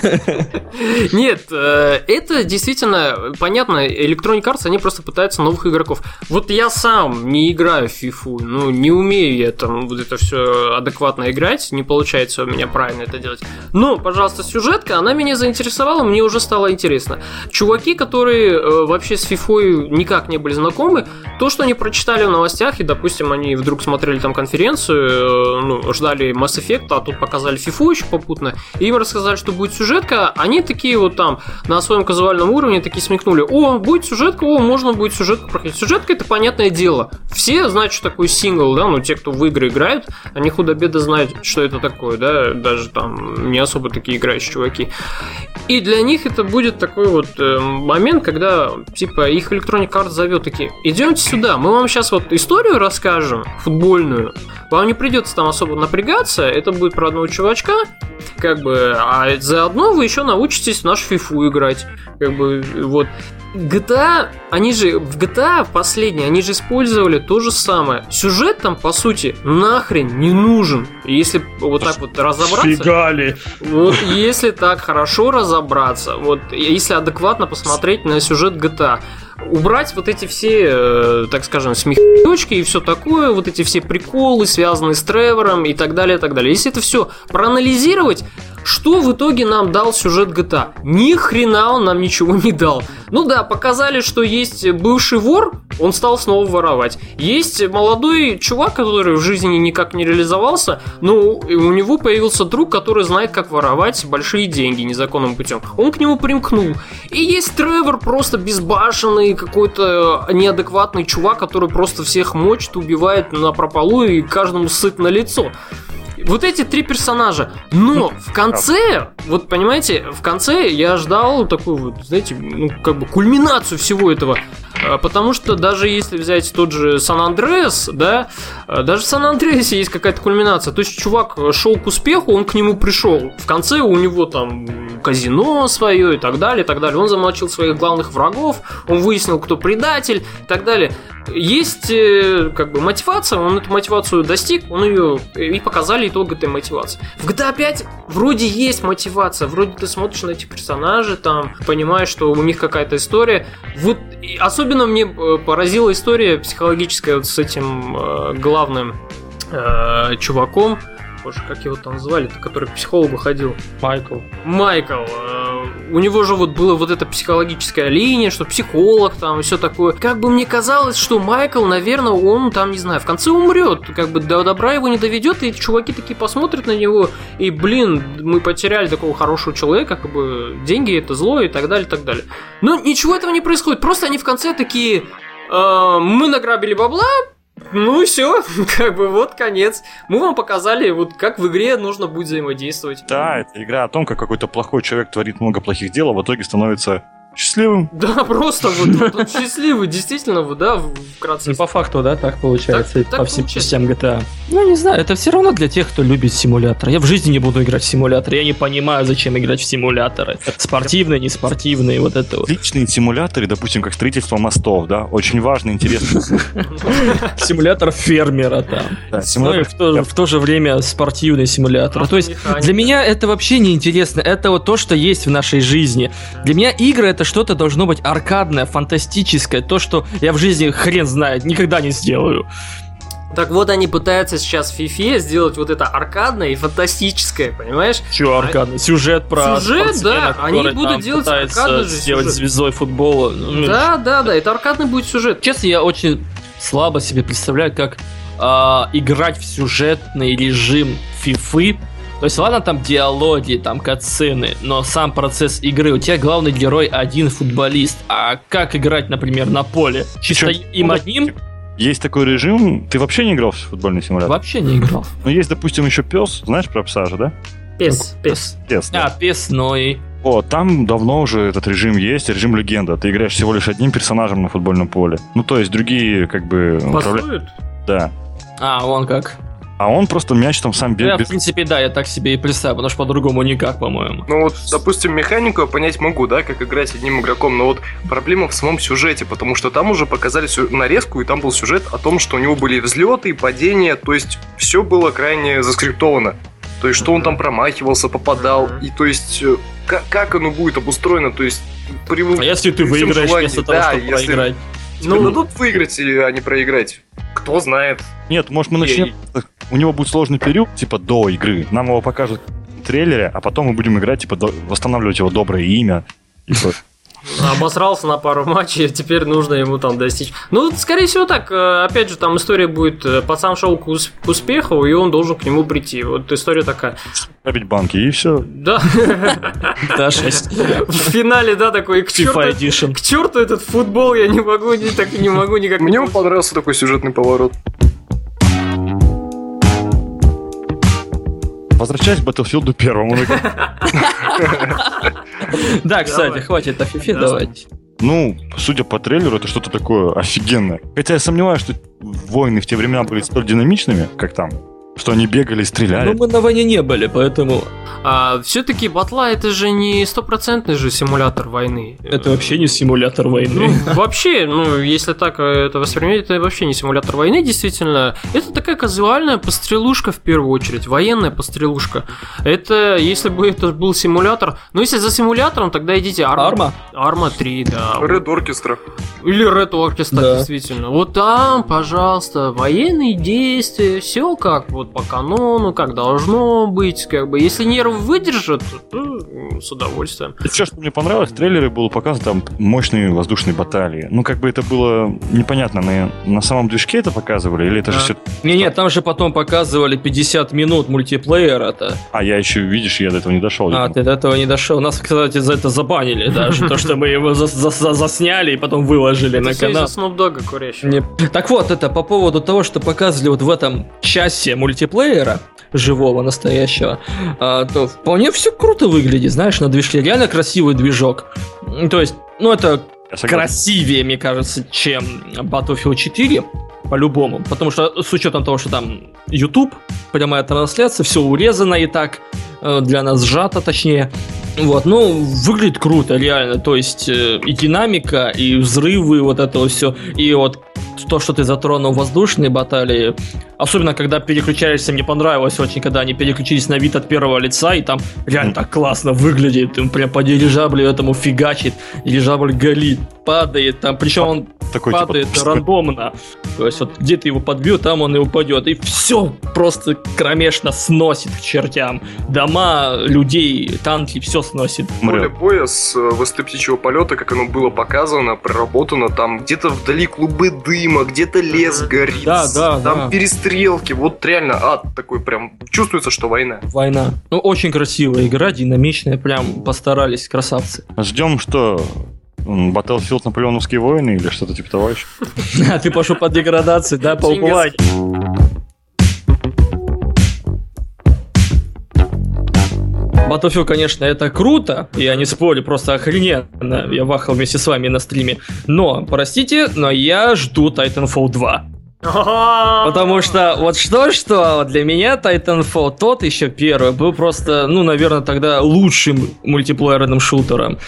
<laughs> Нет, э, это действительно понятно. Electronic Arts, они просто пытаются новых игроков. Вот я сам не играю в FIFA, ну, не умею я там вот это все адекватно играть, не получается у меня правильно это делать. Но, пожалуйста, сюжетка, она меня заинтересовала, мне уже стало интересно. Чуваки, которые э, вообще с FIFA никак не были знакомы, то, что они прочитали в новостях, и, допустим, они вдруг смотрели там конференцию, э, ну, ждали Mass Effect, а тут показали FIFA еще попутно, и им рассказали, что будет сюжетка, они такие вот там на своем казуальном уровне такие смекнули, о, будет сюжетка, о, можно будет сюжетку проходить. Сюжетка это понятное дело. Все знают, что такое сингл, да, ну те, кто в игры играют, они худо-бедо знают, что это такое, да, даже там не особо такие играющие чуваки. И для них это будет такой вот э, момент, когда типа их Electronic Arts зовет такие, идемте сюда, мы вам сейчас вот историю расскажем, футбольную, вам не придется там особо напрягаться, это будет про одного чувачка, как бы, а заодно вы еще научитесь в нашу фифу играть. Как бы, вот. GTA, они же в GTA последние, они же использовали то же самое. Сюжет там, по сути, нахрен не нужен. Если вот так вот разобраться... Фигали. Вот, если так хорошо разобраться, вот если адекватно посмотреть на сюжет GTA, убрать вот эти все, э, так скажем, смехочки и все такое, вот эти все приколы, связанные с Тревором и так далее, и так далее. Если это все проанализировать, что в итоге нам дал сюжет GTA? Ни хрена он нам ничего не дал. Ну да, показали, что есть бывший вор, он стал снова воровать. Есть молодой чувак, который в жизни никак не реализовался, но у него появился друг, который знает, как воровать большие деньги незаконным путем. Он к нему примкнул. И есть Тревор, просто безбашенный, какой-то неадекватный чувак, который просто всех мочит, убивает на прополу и каждому сыт на лицо вот эти три персонажа. Но в конце, вот понимаете, в конце я ждал такую вот, знаете, ну, как бы кульминацию всего этого. А, потому что даже если взять тот же Сан-Андреас, да, а, даже в Сан-Андреасе есть какая-то кульминация. То есть чувак шел к успеху, он к нему пришел. В конце у него там казино свое и так далее, и так далее. Он замочил своих главных врагов, он выяснил, кто предатель и так далее. Есть э, как бы мотивация, он эту мотивацию достиг, он ее и показали итог этой мотивации. В GTA 5 вроде есть мотивация, вроде ты смотришь на этих персонажей, там понимаешь, что у них какая-то история. Вот особенно мне э, поразила история психологическая вот с этим э, главным э, чуваком, боже, как его там звали, который к психологу ходил. Майкл. Майкл. Э, у него же вот была вот эта психологическая линия, что психолог там и все такое. Как бы мне казалось, что Майкл, наверное, он там, не знаю, в конце умрет, как бы до добра его не доведет, и чуваки такие посмотрят на него, и, блин, мы потеряли такого хорошего человека, как бы деньги это зло и так далее, и так далее. Но ничего этого не происходит, просто они в конце такие, э, мы награбили бабла, ну все, <laughs> как бы вот конец. Мы вам показали, вот как в игре нужно будет взаимодействовать. Да, это игра о том, как какой-то плохой человек творит много плохих дел, а в итоге становится счастливым. Да, просто вот, вот, вот счастливый, действительно, вот, да, вкратце. Ну, по факту, да, так получается Так- так по всем получается. частям GTA. Ну, не знаю, это все равно для тех, кто любит симулятор. Я в жизни не буду играть в симулятор. Я не понимаю, зачем играть в симуляторы. Спортивные, неспортивные, вот это вот. Отличные симуляторы, допустим, как строительство мостов, да, очень важно, интересно. <laughs> Симулятор фермера там. Да, Ну и в то, же время спортивный симулятор. То есть для меня это вообще не интересно. Это вот то, что есть в нашей жизни. Для меня игры это что-то должно быть аркадное, фантастическое. То, что я в жизни хрен знает, никогда не сделаю. Так вот, они пытаются сейчас в FIFA сделать вот это аркадное и фантастическое, понимаешь? Че аркадный? Сюжет про Сюжет, да, они будут делать аркадный же сделать сюжет. звездой футбола. Ну, Да, да, да, это аркадный будет сюжет. Честно, я очень слабо себе представляю, как а, играть в сюжетный режим фифы. То есть, ладно, там диалоги, там катсцены, но сам процесс игры. У тебя главный герой один футболист. А как играть, например, на поле? Чисто Причем- им одним Есть такой режим, ты вообще не играл в футбольный симулятор? вообще не играл. Но есть, допустим, еще пес, знаешь про пса же, да? Пес, пес. Пес, да. А, пес, но и... Вот, там давно уже этот режим есть, режим легенда. Ты играешь всего лишь одним персонажем на футбольном поле. Ну, то есть другие, как бы, управля- Пасуют? Да. А, вон как. А он просто мяч там сам Ну, Я, в бегает. принципе, да, я так себе и представил, потому что по-другому никак, по-моему. Ну вот, допустим, механику я понять могу, да, как играть одним игроком, но вот проблема в самом сюжете, потому что там уже показали сю- нарезку, и там был сюжет о том, что у него были взлеты и падения, то есть все было крайне заскриптовано. То есть, что он там промахивался, попадал, и то есть, э, как, как оно будет обустроено, то есть, при, А если ты выиграешь желании, вместо того, да, чтобы если проиграть? Тебе Ну, дадут выиграть или а не проиграть, кто знает. Нет, может мы начнем... У него будет сложный период, типа, до игры. Нам его покажут в трейлере, а потом мы будем играть, типа, до- восстанавливать его доброе имя. Обосрался на пару матчей, теперь нужно ему там достичь. Ну, скорее всего, так. э, Опять же, там история будет, э, пацан шел к, ус- к успеху, и он должен к нему прийти. Вот история такая. грабить банки, и все. Да, Да, 6. в финале, да, такой, к черту, к черту этот футбол, я не могу, не, так не могу никак. Мне понравился такой сюжетный поворот. Возвращаясь к Battlefield первому. Да, кстати, хватит о Да. давайте. Ну, судя по трейлеру, это что-то такое офигенное. Хотя я сомневаюсь, что войны в те времена были столь динамичными, как там. Что они бегали, стреляли. Но мы на войне не были, поэтому А все-таки батла это же не стопроцентный же симулятор войны. это вообще не симулятор Ну, войны. вообще, ну, если так э, это воспринимать, это вообще не симулятор войны, действительно. Это такая казуальная пострелушка в первую очередь, военная пострелушка. Это, если бы это был симулятор, ну, если за симулятором, тогда идите Арма. Арма? Арма 3, да. Red Orchestra. Или Red Orchestra, Да. действительно. Вот там, пожалуйста, военные действия, все как вот по канону, как должно быть, как бы. Если нервы выдержат, то м, с удовольствием. Все, что мне понравилось, в трейлере было показано там мощные воздушные баталии. Ну, как бы это было непонятно, на, на самом движке это показывали, или это же Да. все... Не-не, там же потом показывали 50 минут мультиплеера-то. А, я еще, видишь, я до этого не дошел. А, ты до этого не дошел. Нас, кстати, за это забанили даже. То, что мы его за- за- за- засняли и потом выложили на канал. Dogg курящего. Не- Так вот, это по поводу того, что показывали вот в этом часе мультиплеера, живого, настоящего, а, то вполне все круто выглядит, знаешь, на движке. Реально красивый движок. То есть, ну это красивее, мне кажется, чем Battlefield 4, по-любому. Потому что с учетом того, что там YouTube, прямая трансляция, все урезано и так, э, для нас сжато точнее. Вот, ну, выглядит круто, реально. То есть э, и динамика, и взрывы, вот это вот все. И вот то, что ты затронул воздушные баталии, особенно когда переключаешься, мне понравилось очень, когда они переключились на вид от первого лица, и там реально так классно выглядит, им прям по дирижаблю этому фигачит, дирижабль горит, падает, там, причем он Такой, падает типа, рандомно. То есть вот где ты его подбьет, там он и упадет. И все просто кромешно сносит к чертям. Дома, людей, танки, все сносит. Поле боя с э, высоты птичьего полета, как оно было показано, проработано, там где-то вдали клубы дыма, где-то лес горит, Да, да, там да. перестрелки, вот реально ад такой прям, чувствуется, что война. Война. Ну, очень красивая игра, динамичная, прям постарались, красавцы. Ждем, что Battlefield Наполеоновские войны или что-то типа того еще. <laughs> А ты пошел по деградации, да, по Battlefield, конечно, это круто, я не спорю, просто охрененно. Я вахал вместе с вами на стриме. Но, простите, но я жду Titanfall 2. Потому что вот что-что, а для меня Titanfall тот еще первый был просто, ну, наверное, тогда лучшим мультиплеерным шутером.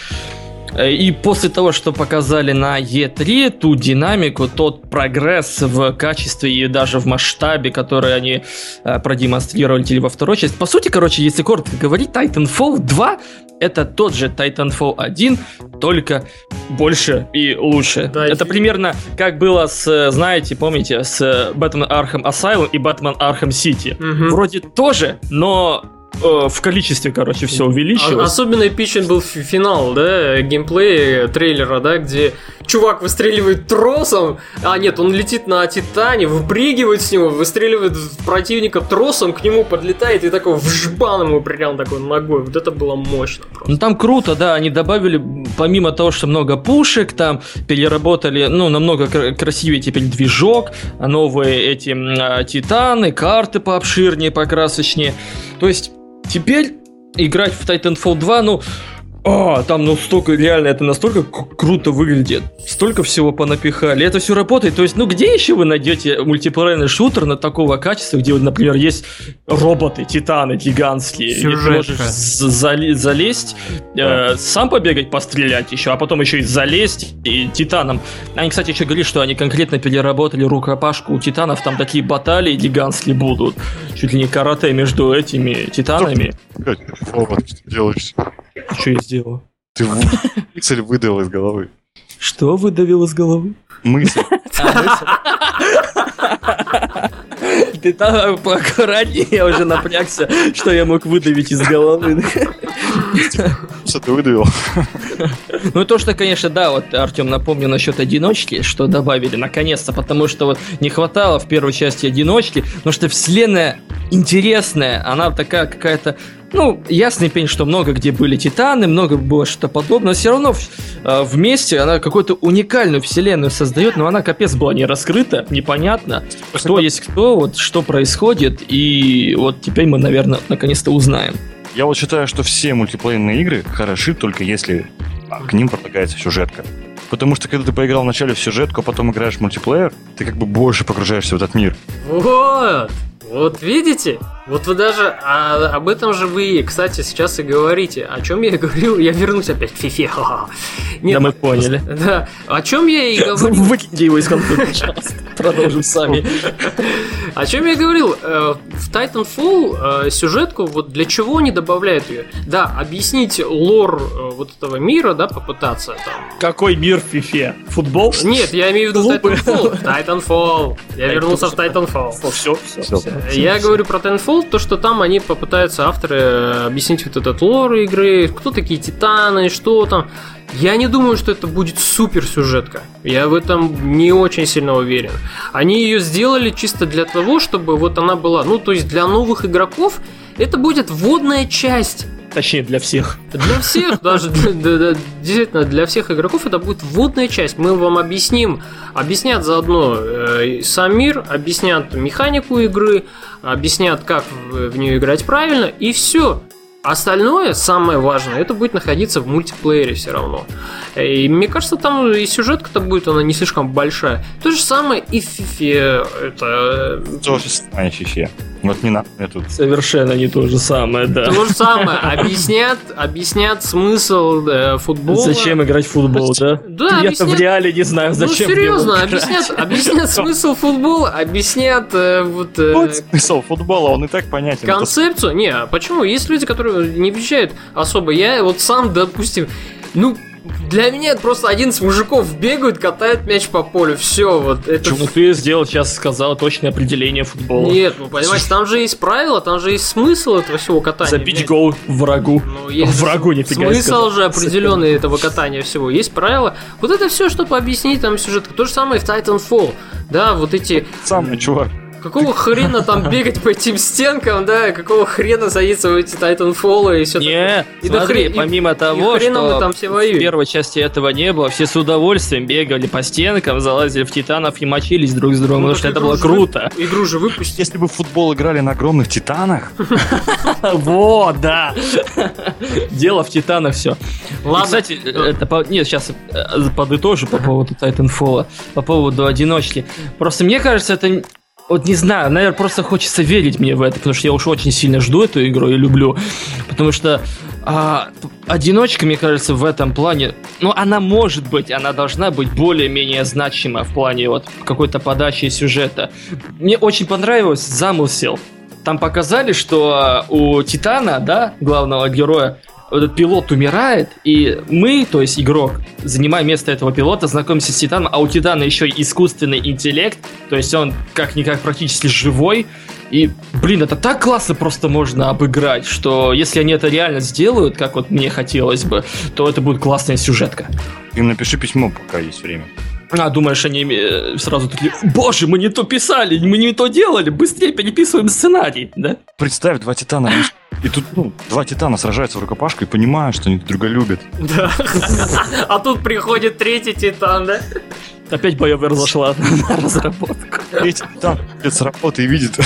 Э, И после того, что показали на E3, ту динамику, тот прогресс в качестве и даже в масштабе, который они э, продемонстрировали во второй части. По сути, короче, если коротко говорить, Titanfall 2 это тот же Titanfall 1, только больше и лучше. Да, это и- примерно как было с, знаете, помните, с Batman Arkham Asylum и Batman Arkham City. Мгм. Вроде тоже, но в количестве, короче, все увеличилось. Особенно эпичен был фи- финал, да, геймплей трейлера, да, где чувак выстреливает тросом, а нет, он летит на Титане, выпрыгивает с него, выстреливает противника тросом, к нему подлетает и такой вжбан ему прям такой ногой. Вот это было мощно просто. Ну там круто, да, они добавили, помимо того, что много пушек, там переработали, ну, намного кра- красивее теперь движок, новые эти а, титаны, карты пообширнее, покрасочнее. То есть теперь играть в Titanfall 2, ну, А, там ну столько, реально, это настолько круто выглядит. Столько всего понапихали. Это все работает. То есть, ну где еще вы найдете мультиплеерный шутер на такого качества, где, например, есть роботы, титаны гигантские. и ты можешь з- зали- залезть, э, сам побегать, пострелять еще, а потом еще и залезть и титаном. Они, кстати, еще говорили, что они конкретно переработали рукопашку у титанов. Там такие баталии гигантские будут. Чуть ли не карате между этими титанами. Блядь, Вова, ты что делаешь? Что я сделал? Ты <laughs> мысль выдал из головы. Что выдавил из головы? <laughs> Мысль. Ты там поаккуратнее, я уже напрягся, что я мог выдавить из головы. Что ты выдавил? Ну то, что, конечно, да, вот Артем напомнил насчет одиночки, что добавили наконец-то, потому что вот не хватало в первой части одиночки, потому что вселенная интересная, она такая какая-то ну, ясный пень, что много где были титаны, много было что-то подобное, но все равно э, вместе она какую-то уникальную вселенную создает, но она капец была не раскрыта, непонятно, кто есть кто, вот что происходит, и вот теперь мы, наверное, наконец-то узнаем. Я вот считаю, что все мультиплеерные игры хороши только если к ним предлагается сюжетка. Потому что когда ты поиграл вначале в сюжетку, а потом играешь в мультиплеер, ты как бы больше погружаешься в этот мир. Вот! Вот видите? Вот вы даже а, об этом же вы, кстати, сейчас и говорите. О чем я и говорил, я вернусь опять к фифе. <laughs> Нет, Да, мы поняли. Да, о чем я и <laughs> говорил. Выкиньте его из пожалуйста. <laughs> Продолжим сами. О чем я говорил? Э, В Titanfall э, сюжетку, вот для чего они добавляют ее? Да, объяснить лор э, вот этого мира, да, попытаться там. Какой мир в фифе? Футбол? Нет, я имею в виду. Titanfall. Titanfall. Я вернулся в Titanfall. Все, все. Я говорю про Titanfall, то, что там они попытаются авторы э, объяснить вот этот лор игры, кто такие титаны, что там. Я не думаю, что это будет супер сюжетка. Я в этом не очень сильно уверен. Они ее сделали чисто для того, чтобы вот она была, ну, то есть для новых игроков это будет вводная часть. Точнее, для всех. Для всех, даже действительно, для всех игроков это будет вводная часть. Мы вам объясним, объяснят заодно э, сам мир, объяснят механику игры, объяснят, как в нее играть правильно, и все. Остальное, самое важное, это будет находиться в мультиплеере все равно. И мне кажется, там и сюжетка-то будет, она не слишком большая. То же самое и в FIFA. Это э, То же самое фифе. Вот не надо мне тут. Совершенно не то же самое, да. то же самое. Объяснят, объяснят смысл э, футбола. Зачем играть в футбол, да? Да, в объяснят. реале не знаю, зачем ну, мне его серьезно, объяснят, объяснят <laughs> смысл футбола, объяснят э, вот э, Вот смысл футбола, он и так понятен. Концепцию. Не, а почему? Есть люди, которые не въезжают особо. Я вот сам, допустим, ну, для меня это просто 11 мужиков бегают, катают мяч по полю. Все, вот это... Ну ты сделал, сейчас сказал точное определение футбола. Нет, ну понимаете, там же есть правила, там же есть смысл этого всего катания. Забить гол врагу. Ну, есть <laughs> Врагу нифига не Смысл сказал. же определенный этого катания всего. Есть правила. Вот это все, чтобы объяснить там сюжет. То же самое в Titanfall. Да, вот эти... самое, чувак. Какого хрена там бегать по этим стенкам, да, какого хрена садиться в эти Titanfall и все Не, И до смотри, хре- и- помимо того, хрена мы что там все в воюем. первой части этого не было, все с удовольствием бегали по стенкам, залазили в титанов и мочились друг с другом, Ну, потому что это было же круто. вы- Игру же выпустили. Если бы в футбол играли на огромных титанах, <laughs> Вот, да. Дело в титанах все. Ладно. кстати, это по... нет, сейчас подытожу по поводу Titanfall, по поводу одиночки. Просто мне кажется, это вот не знаю, наверное, просто хочется верить мне в это, потому что я уж очень сильно жду эту игру и люблю. Потому что а, одиночка, мне кажется, в этом плане, ну, она может быть, она должна быть более-менее значима в плане вот какой-то подачи сюжета. Мне очень понравилось замысел. Там показали, что у Титана, да, главного героя, этот пилот умирает, и мы, то есть игрок, занимая место этого пилота, знакомимся с Титаном, а у Титана еще и искусственный интеллект, то есть он как-никак практически живой, и, блин, это так классно просто можно обыграть, что если они это реально сделают, как вот мне хотелось бы, то это будет классная сюжетка. им напиши письмо, пока есть время. А, думаешь, они э, сразу такие, боже, мы не то писали, мы не то делали, быстрее переписываем сценарий, да? Представь, два титана. И тут, ну, два титана сражаются в рукопашку и понимают, что они друг друга любят. Да. А тут приходит третий титан, да? Опять BioWare зашла на разработку. Третий титан с работы и видит,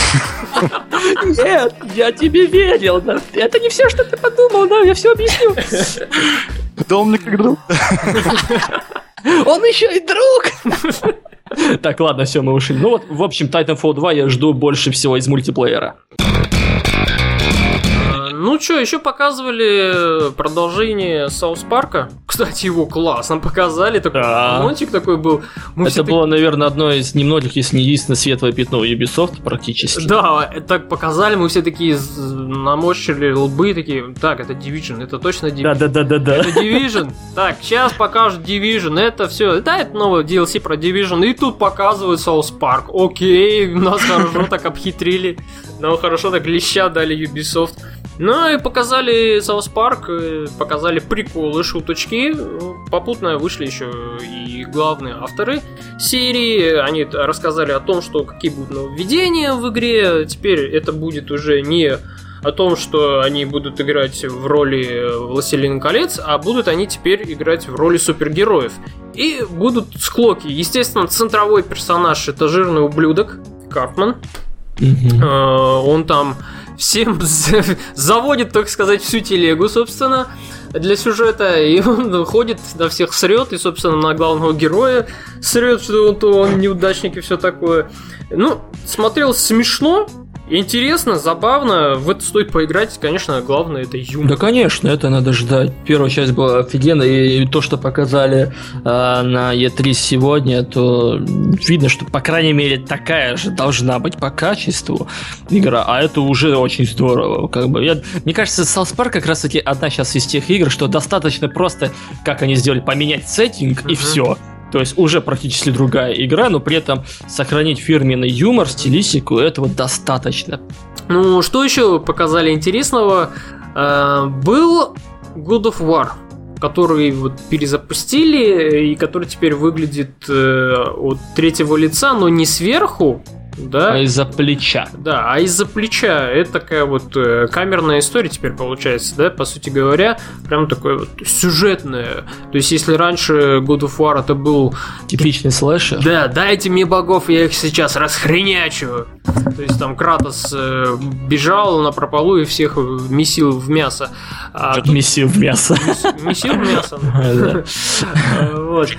Нет, я тебе верил. да. Это не все, что ты подумал, да, я все объясню. Да он мне как друг. Он еще и друг. Так, ладно, все, мы ушли. Ну вот, в общем, Titanfall 2 я жду больше всего из мультиплеера. Э, Ну что, еще показывали продолжение Саус Парка. Кстати, его классно показали. Такой Да. мультик такой был. Мы Это было, наверное, одно из немногих, если не единственное светлое пятно Ubisoft практически. Да, э, так показали, мы все такие наморщили лбы, такие, так, это Division, это точно Division. Да, да, да, да, Это Division. Так, сейчас покажут Division. Это все. Да, это новый DLC про Division. И тут показывают South Park. Окей, нас хорошо так обхитрили. Нам хорошо так леща дали Ubisoft. Ну и показали South Park, э, показали приколы, шуточки. Попутно вышли еще и главные авторы серии. Они рассказали о том, что какие будут нововведения в игре. Теперь это будет уже не о том, что они будут играть в роли Властелин колец, а будут они теперь играть в роли супергероев. И будут склоки. Естественно, центровой персонаж это жирный ублюдок Карпман. Мгм. Э, Он там всем за- заводит, так сказать, всю телегу, собственно, для сюжета. И он ходит, на всех срет, и, собственно, на главного героя срет, что он, то он неудачник и все такое. Ну, смотрел смешно, интересно, забавно. В это стоит поиграть. Конечно, главное это юмор. Да, конечно, это надо ждать. Первая часть была офигенная, и то, что показали а, на E3 сегодня, то видно, что, по крайней мере, такая же должна быть по качеству игра, а это уже очень здорово. Как бы. Я, мне кажется, South Park как раз-таки одна сейчас из тех игр, что достаточно просто, как они сделали, поменять сеттинг, и Мгм. все. То есть уже практически другая игра, но при этом сохранить фирменный юмор, стилистику, этого достаточно. Ну, что еще показали интересного? Э, Был God of War, который вот перезапустили и который теперь выглядит э, от третьего лица, но не сверху, да? А из-за плеча. Да, а из-за плеча это такая вот э, камерная история теперь получается, да, по сути говоря, прям такое вот сюжетное. То есть, если раньше God of War это был Типичный слэшер. да, дайте мне богов, я их сейчас расхренячу. То есть там Кратос э, бежал на прополу и всех месил в мясо. А Месил в мясо. месил в мясо. <laughs> <laughs> Вот.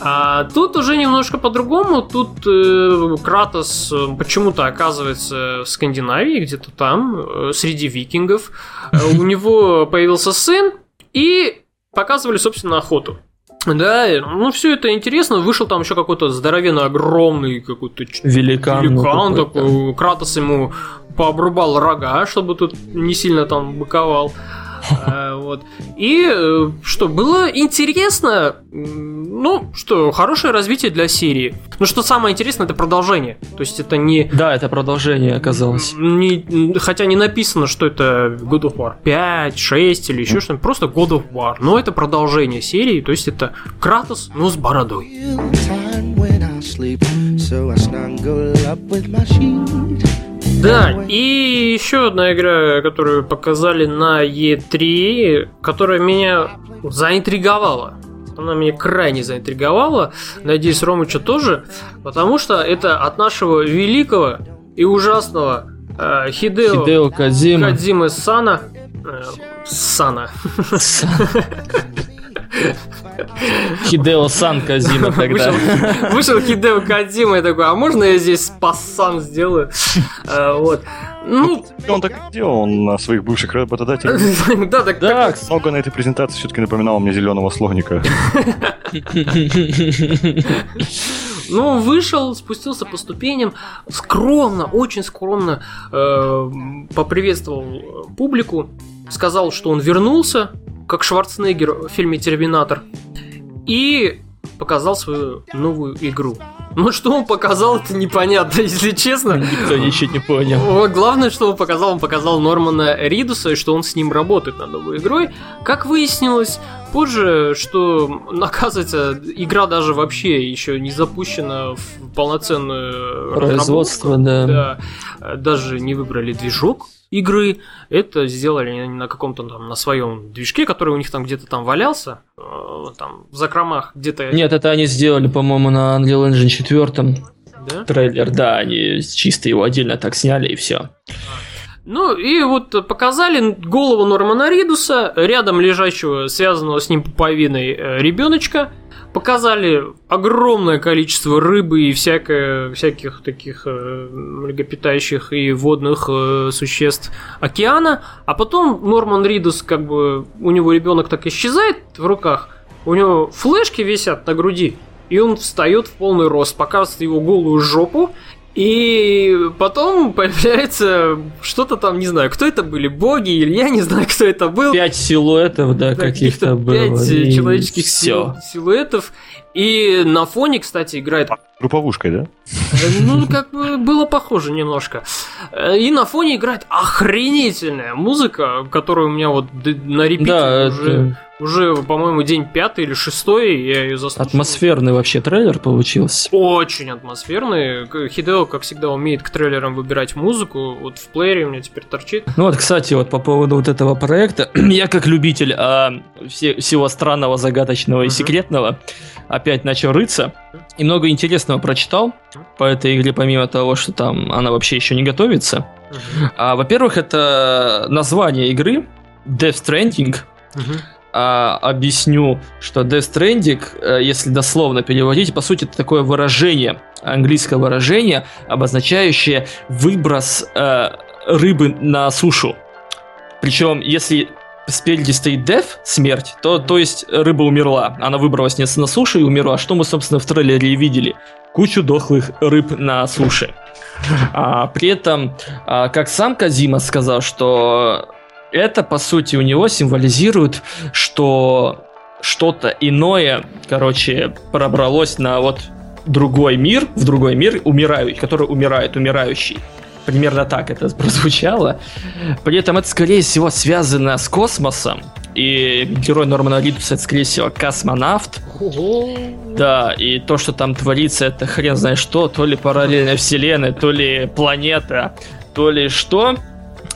А тут уже немножко по-другому. Тут э, Кратос э, почему-то оказывается в Скандинавии, где-то там, э, среди викингов. Э, У <laughs> него появился сын, и показывали, собственно, охоту. Да, ну все это интересно. Вышел там еще какой-то здоровенный, огромный какой-то Великан. великан такой. Кратос ему пообрубал рога, чтобы тут не сильно там быковал. А, Вот. И э, что, было интересно, ну, что, хорошее развитие для серии. Но что самое интересное, это продолжение. То есть это не... Да, это продолжение оказалось. не- хотя не написано, что это God of War 5, 6 или еще что-нибудь, просто God of War. Но это продолжение серии, то есть это Кратос, но с бородой. sleep, so I snuggle up with my sheet. Да, и еще одна игра, которую показали на E3, которая меня заинтриговала. Она меня крайне заинтриговала. Надеюсь, Ромыча тоже. Потому что это от нашего великого и ужасного э, Хидео, Хидео Кадзима. Кадзимы Сана. э, Сана. <laughs> Хидео Сан Кадзима тогда. Вышел, вышел Хидео Кадзима и такой, а можно я здесь пассан сделаю? Э, Вот. Ну, И он так и делал, он на своих бывших работодателей. <laughs> да, так Да, Много на этой презентации все-таки напоминало мне зеленого слоника. <laughs> Ну, вышел, спустился по ступеням, скромно, очень скромно э, поприветствовал э, публику, сказал, что он вернулся, как Шварценеггер в фильме «Терминатор», и показал свою новую игру. Ну, что он показал, это непонятно, <laughs> если честно. Никто ничего не понял. Главное, что он показал, он показал Нормана Ридуса, и что он с ним работает над новой игрой. Как выяснилось позже, что, <laughs> оказывается, игра даже вообще еще не запущена в полноценную Производство, да. Да. Даже не выбрали движок игры. Это сделали они на каком-то там, на своем движке, который у них там где-то там валялся, э, там в закромах где-то. Нет, это они сделали, по-моему, на Unreal Engine 4 Да? трейлер, да, они чисто его отдельно так сняли и все. Ну и вот показали голову Нормана Ридуса, рядом лежащего, связанного с ним пуповиной э, ребеночка. Показали огромное количество рыбы и всякое, всяких таких э, млекопитающих и водных э, существ океана. А потом Норман Ридус, как бы у него ребенок так исчезает в руках, у него флешки висят на груди, и он встает в полный рост, показывает его голую жопу, и потом <laughs> появляется что-то там, не знаю, кто это были, боги, или я не знаю, <laughs> кто это был. Пять силуэтов, да, Да, каких-то было. Пять и человеческих сил- силуэтов. И на фоне, кстати, играет Групповушкой, да? ну, как бы было похоже немножко. Э, И на фоне играет охренительная музыка, которую у меня вот на репите Да, уже, это уже, по-моему, день пятый или шестой, я ее заслушал. атмосферный вообще трейлер получился. Очень атмосферный. Хидео, как всегда, умеет к трейлерам выбирать музыку. Вот в плеере у меня теперь торчит. Ну вот, кстати, вот по поводу вот этого проекта, <clears throat> я как любитель а, все- всего странного, загадочного и секретного опять начал рыться и много интересного прочитал по этой игре, помимо того, что там она вообще еще не готовится. А, во-первых, это название игры Death Stranding. А, объясню, что Death Stranding, э, если дословно переводить, по сути, это такое выражение, английское выражение, обозначающее выброс э, рыбы на сушу. Причем, если спереди стоит death, смерть, то, то есть рыба умерла. Она выбралась не на суше и умерла. Что мы, собственно, в трейлере и видели. Кучу дохлых рыб на суше. А, при этом, а, как сам Казима сказал, что это, по сути, у него символизирует, что что-то иное, короче, пробралось на вот другой мир, в другой мир, умирающий, который умирает, умирающий. Примерно так это прозвучало. При этом это, скорее всего, связано с космосом. И герой Нормана Ридуса, это, скорее всего, космонавт. Да, и то, что там творится, это хрен знает что. То ли параллельная вселенная, то ли планета, то ли что.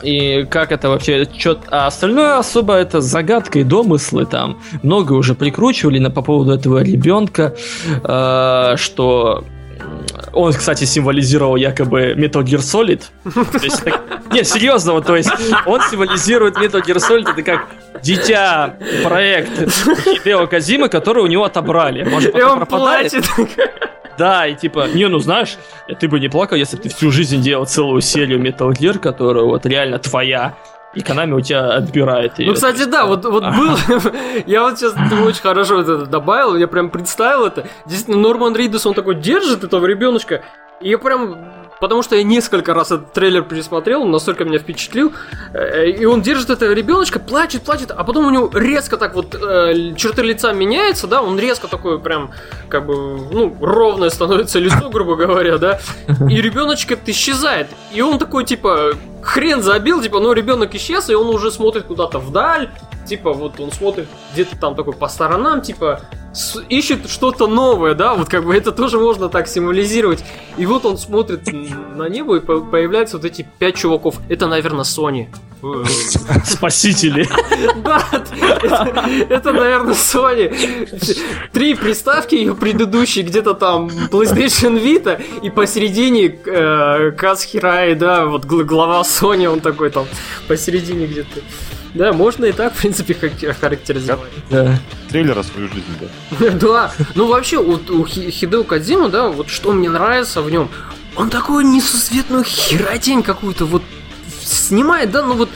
И как это вообще, чё... а остальное особо это загадка и домыслы там. Много уже прикручивали на, по поводу этого ребенка, э, что он, кстати, символизировал якобы Metal Gear Solid. То есть, так- Не, серьезно, вот, то есть он символизирует Metal Gear Solid, это как дитя проект Хидео Казима, который у него отобрали. Может, И он пропадает? плачет. Да, и типа, не, ну знаешь, ты бы не плакал, если бы ты всю жизнь делал целую серию Metal Gear, которая вот реально твоя, и Konami у тебя отбирает ее. Ну, кстати, да, вот, вот был... <laughs> Я вот сейчас ты очень хорошо это добавил, я прям представил это. Действительно, Норман Ридус, он такой держит этого ребеночка, и я прям... Потому что я несколько раз этот трейлер пересмотрел, он настолько меня впечатлил. Э, И он держит этого ребеночка, плачет, плачет, а потом у него резко так вот э, черты лица меняются, да, он резко такой прям, как бы, ну, ровное становится лицо, грубо говоря, да, и ребеночек это исчезает. И он такой, типа, хрен забил, типа, ну, ребенок исчез, и он уже смотрит куда-то вдаль, типа, вот он смотрит где-то там такой по сторонам, типа, ищет что-то новое, да, вот как бы это тоже можно так символизировать. И вот он смотрит на небо, и по- появляются вот эти пять чуваков. Это, наверное, Sony. Э, Спасители. <laughs> Да, это, наверное, Sony. Три приставки ее предыдущие, где-то там PlayStation Vita, и посередине э, Каз Хирай, да, вот гл- глава Sony, он такой там посередине где-то. Да, можно и так, в принципе, характеризовать. Да. Трейлера свою жизнь, да. <laughs> Да, ну вообще, у Хи- Хидео Кадзима, да, вот что мне нравится в нем, он такую несусветную херотень какую-то вот снимает, да, ну вот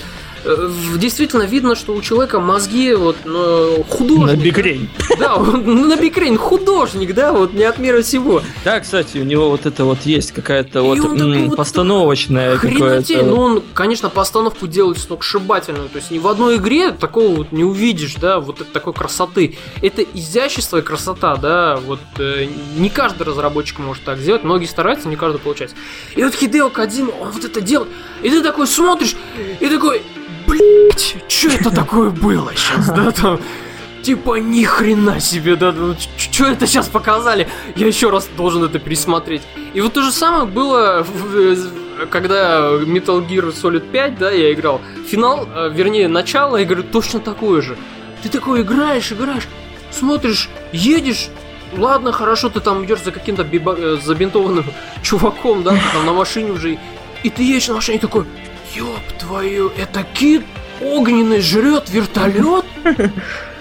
действительно видно, что у человека мозги вот ну, художник. На бигрень. Да, он на бикрейн художник, да, вот не от мира сего. Да, кстати, у него вот это вот есть какая-то вот вот постановочная какая-то... ну он, конечно, постановку делает сногсшибательную, то есть ни в одной игре такого вот не увидишь, да, вот такой красоты. Это изящество и красота, да, вот э, не каждый разработчик может так сделать, многие стараются, не каждый получается. И вот Хидео Кадзима, он вот это делает, и ты такой смотришь, и такой, блять, что это такое было сейчас, да, там... Типа ни хрена себе, да, что это сейчас показали? Я еще раз должен это пересмотреть. И вот то же самое было, в- когда Metal Gear Solid 5, да, я играл. Финал, э, вернее, начало игры точно такое же. Ты такой играешь, играешь, смотришь, едешь, ладно, хорошо, ты там идешь за каким-то биба- э, забинтованным <laughs> чуваком, да, там на машине уже, и ты едешь на машине такой, Ёб твою, это кит огненный жрет вертолет?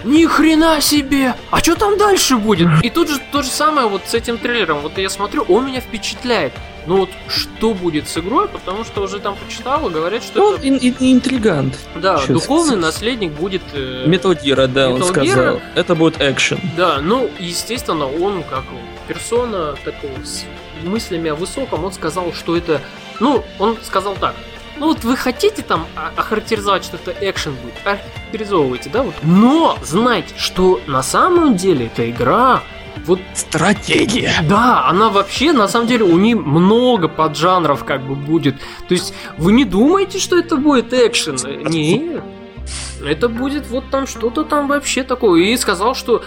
Ни хрена себе! А что там дальше будет? И тут же то же самое вот с этим трейлером. Вот я смотрю, он меня впечатляет. Ну вот что будет с игрой, потому что уже там почитал и говорят, что Он это, ин- ин- интригант. да, чё, духовный наследник будет. э, Gear, да, он Metal сказал. Gear? Это будет экшен. Да, ну, естественно, он, как персона такого с мыслями о высоком, он сказал, что это... Ну, он сказал так. Ну вот вы хотите там о- охарактеризовать, что это экшен будет, охарактеризовывайте, да, вот. Но знайте, что на самом деле эта игра, вот Стратегия. да, она вообще, на самом деле, у них много поджанров как бы будет. То есть, вы не думаете, что это будет экшен? Нет. Это будет вот там что-то там вообще такое. И сказал, что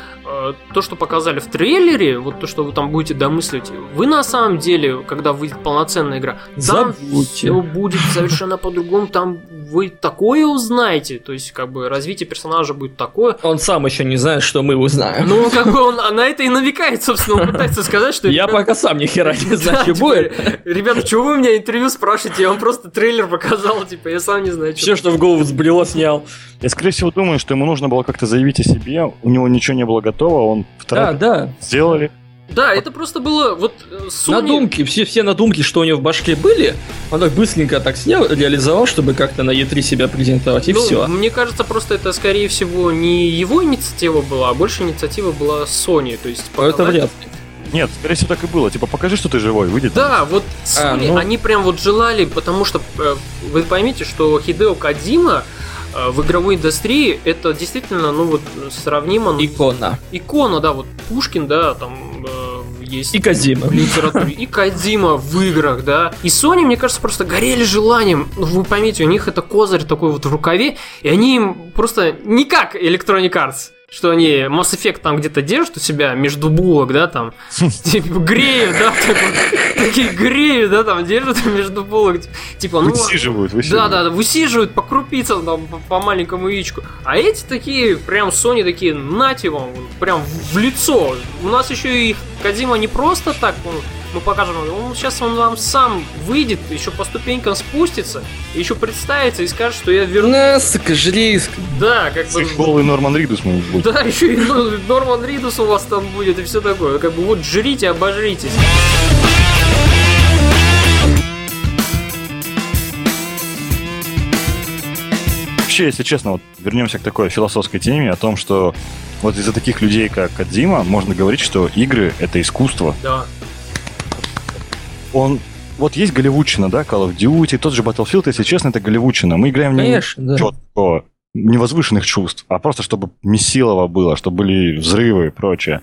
то, что показали в трейлере, вот то, что вы там будете домысливать, вы на самом деле, когда выйдет полноценная игра, там Забудьте. все будет совершенно по-другому, там вы такое узнаете. То есть, как бы, развитие персонажа будет такое. Он сам еще не знает, что мы узнаем. Ну, как бы он на это и навекает, собственно, он пытается сказать, что... Я пока сам ни хера не знаю, да, что типа, будет. Ребята, чего вы у меня интервью спрашиваете? Я вам просто трейлер показал, типа, я сам не знаю, Все, что в голову взбрело, снял. Я, скорее всего, думаю, что ему нужно было как-то заявить о себе. У него ничего не было готово, он Да, второй да. сделали. Да, это просто было вот э, Sony... Надумки, все, все надумки, что у него в башке были, он так быстренько так снял, реализовал, чтобы как-то на E3 себя презентовать, и Ну, все. Мне кажется, просто это, скорее всего, не его инициатива была, а больше инициатива была Sony. То есть Это вряд ли. Нет, скорее всего, так и было. Типа, покажи, что ты живой, выйдет. Да, вот А, Sony, ну- они прям вот желали, потому что э, вы поймите, что Хидео Кадима э, в игровой индустрии это действительно, ну вот, сравнимо... ну, Икона. икона, да, вот Пушкин, да, там э, есть... И Казима. в литературе, и Кадима в играх, да. И Sony, мне кажется, просто горели желанием. Ну, Вы поймите, у них это козырь такой вот в рукаве, и они им просто не как Electronic Arts, что они Mass Effect там где-то держат у себя между булок, да, там, типа греют, да, такие греют, да, там, держат <laughs> между булок, типа, ну... Высиживают, высиживают. да, да, высиживают по крупицам, там, по, маленькому яичку. А эти такие, прям Sony такие, нате вам, прям в, в лицо. У нас еще и Кадима не просто так, он, мы покажем, он сейчас он вам сам выйдет, еще по ступенькам спустится, еще представится и скажет, что я У верну. нас, к жрейск. Да, как бы... Голый Норман Ридус мы будем. Да, <laughs> еще и ну, Норман Ридус у вас там будет и все такое. Как бы вот жрите, обожритесь. Вообще, если честно, вот вернемся к такой философской теме о том, что вот из-за таких людей, как Кадзима, можно говорить, что игры — это искусство. Да. Он... Вот есть голливудчина, да, Call of Duty, тот же Battlefield, если честно, это голливудчина. Мы играем не Конечно, да. чего такого невозвышенных чувств, а просто чтобы месилово было, чтобы были взрывы и прочее.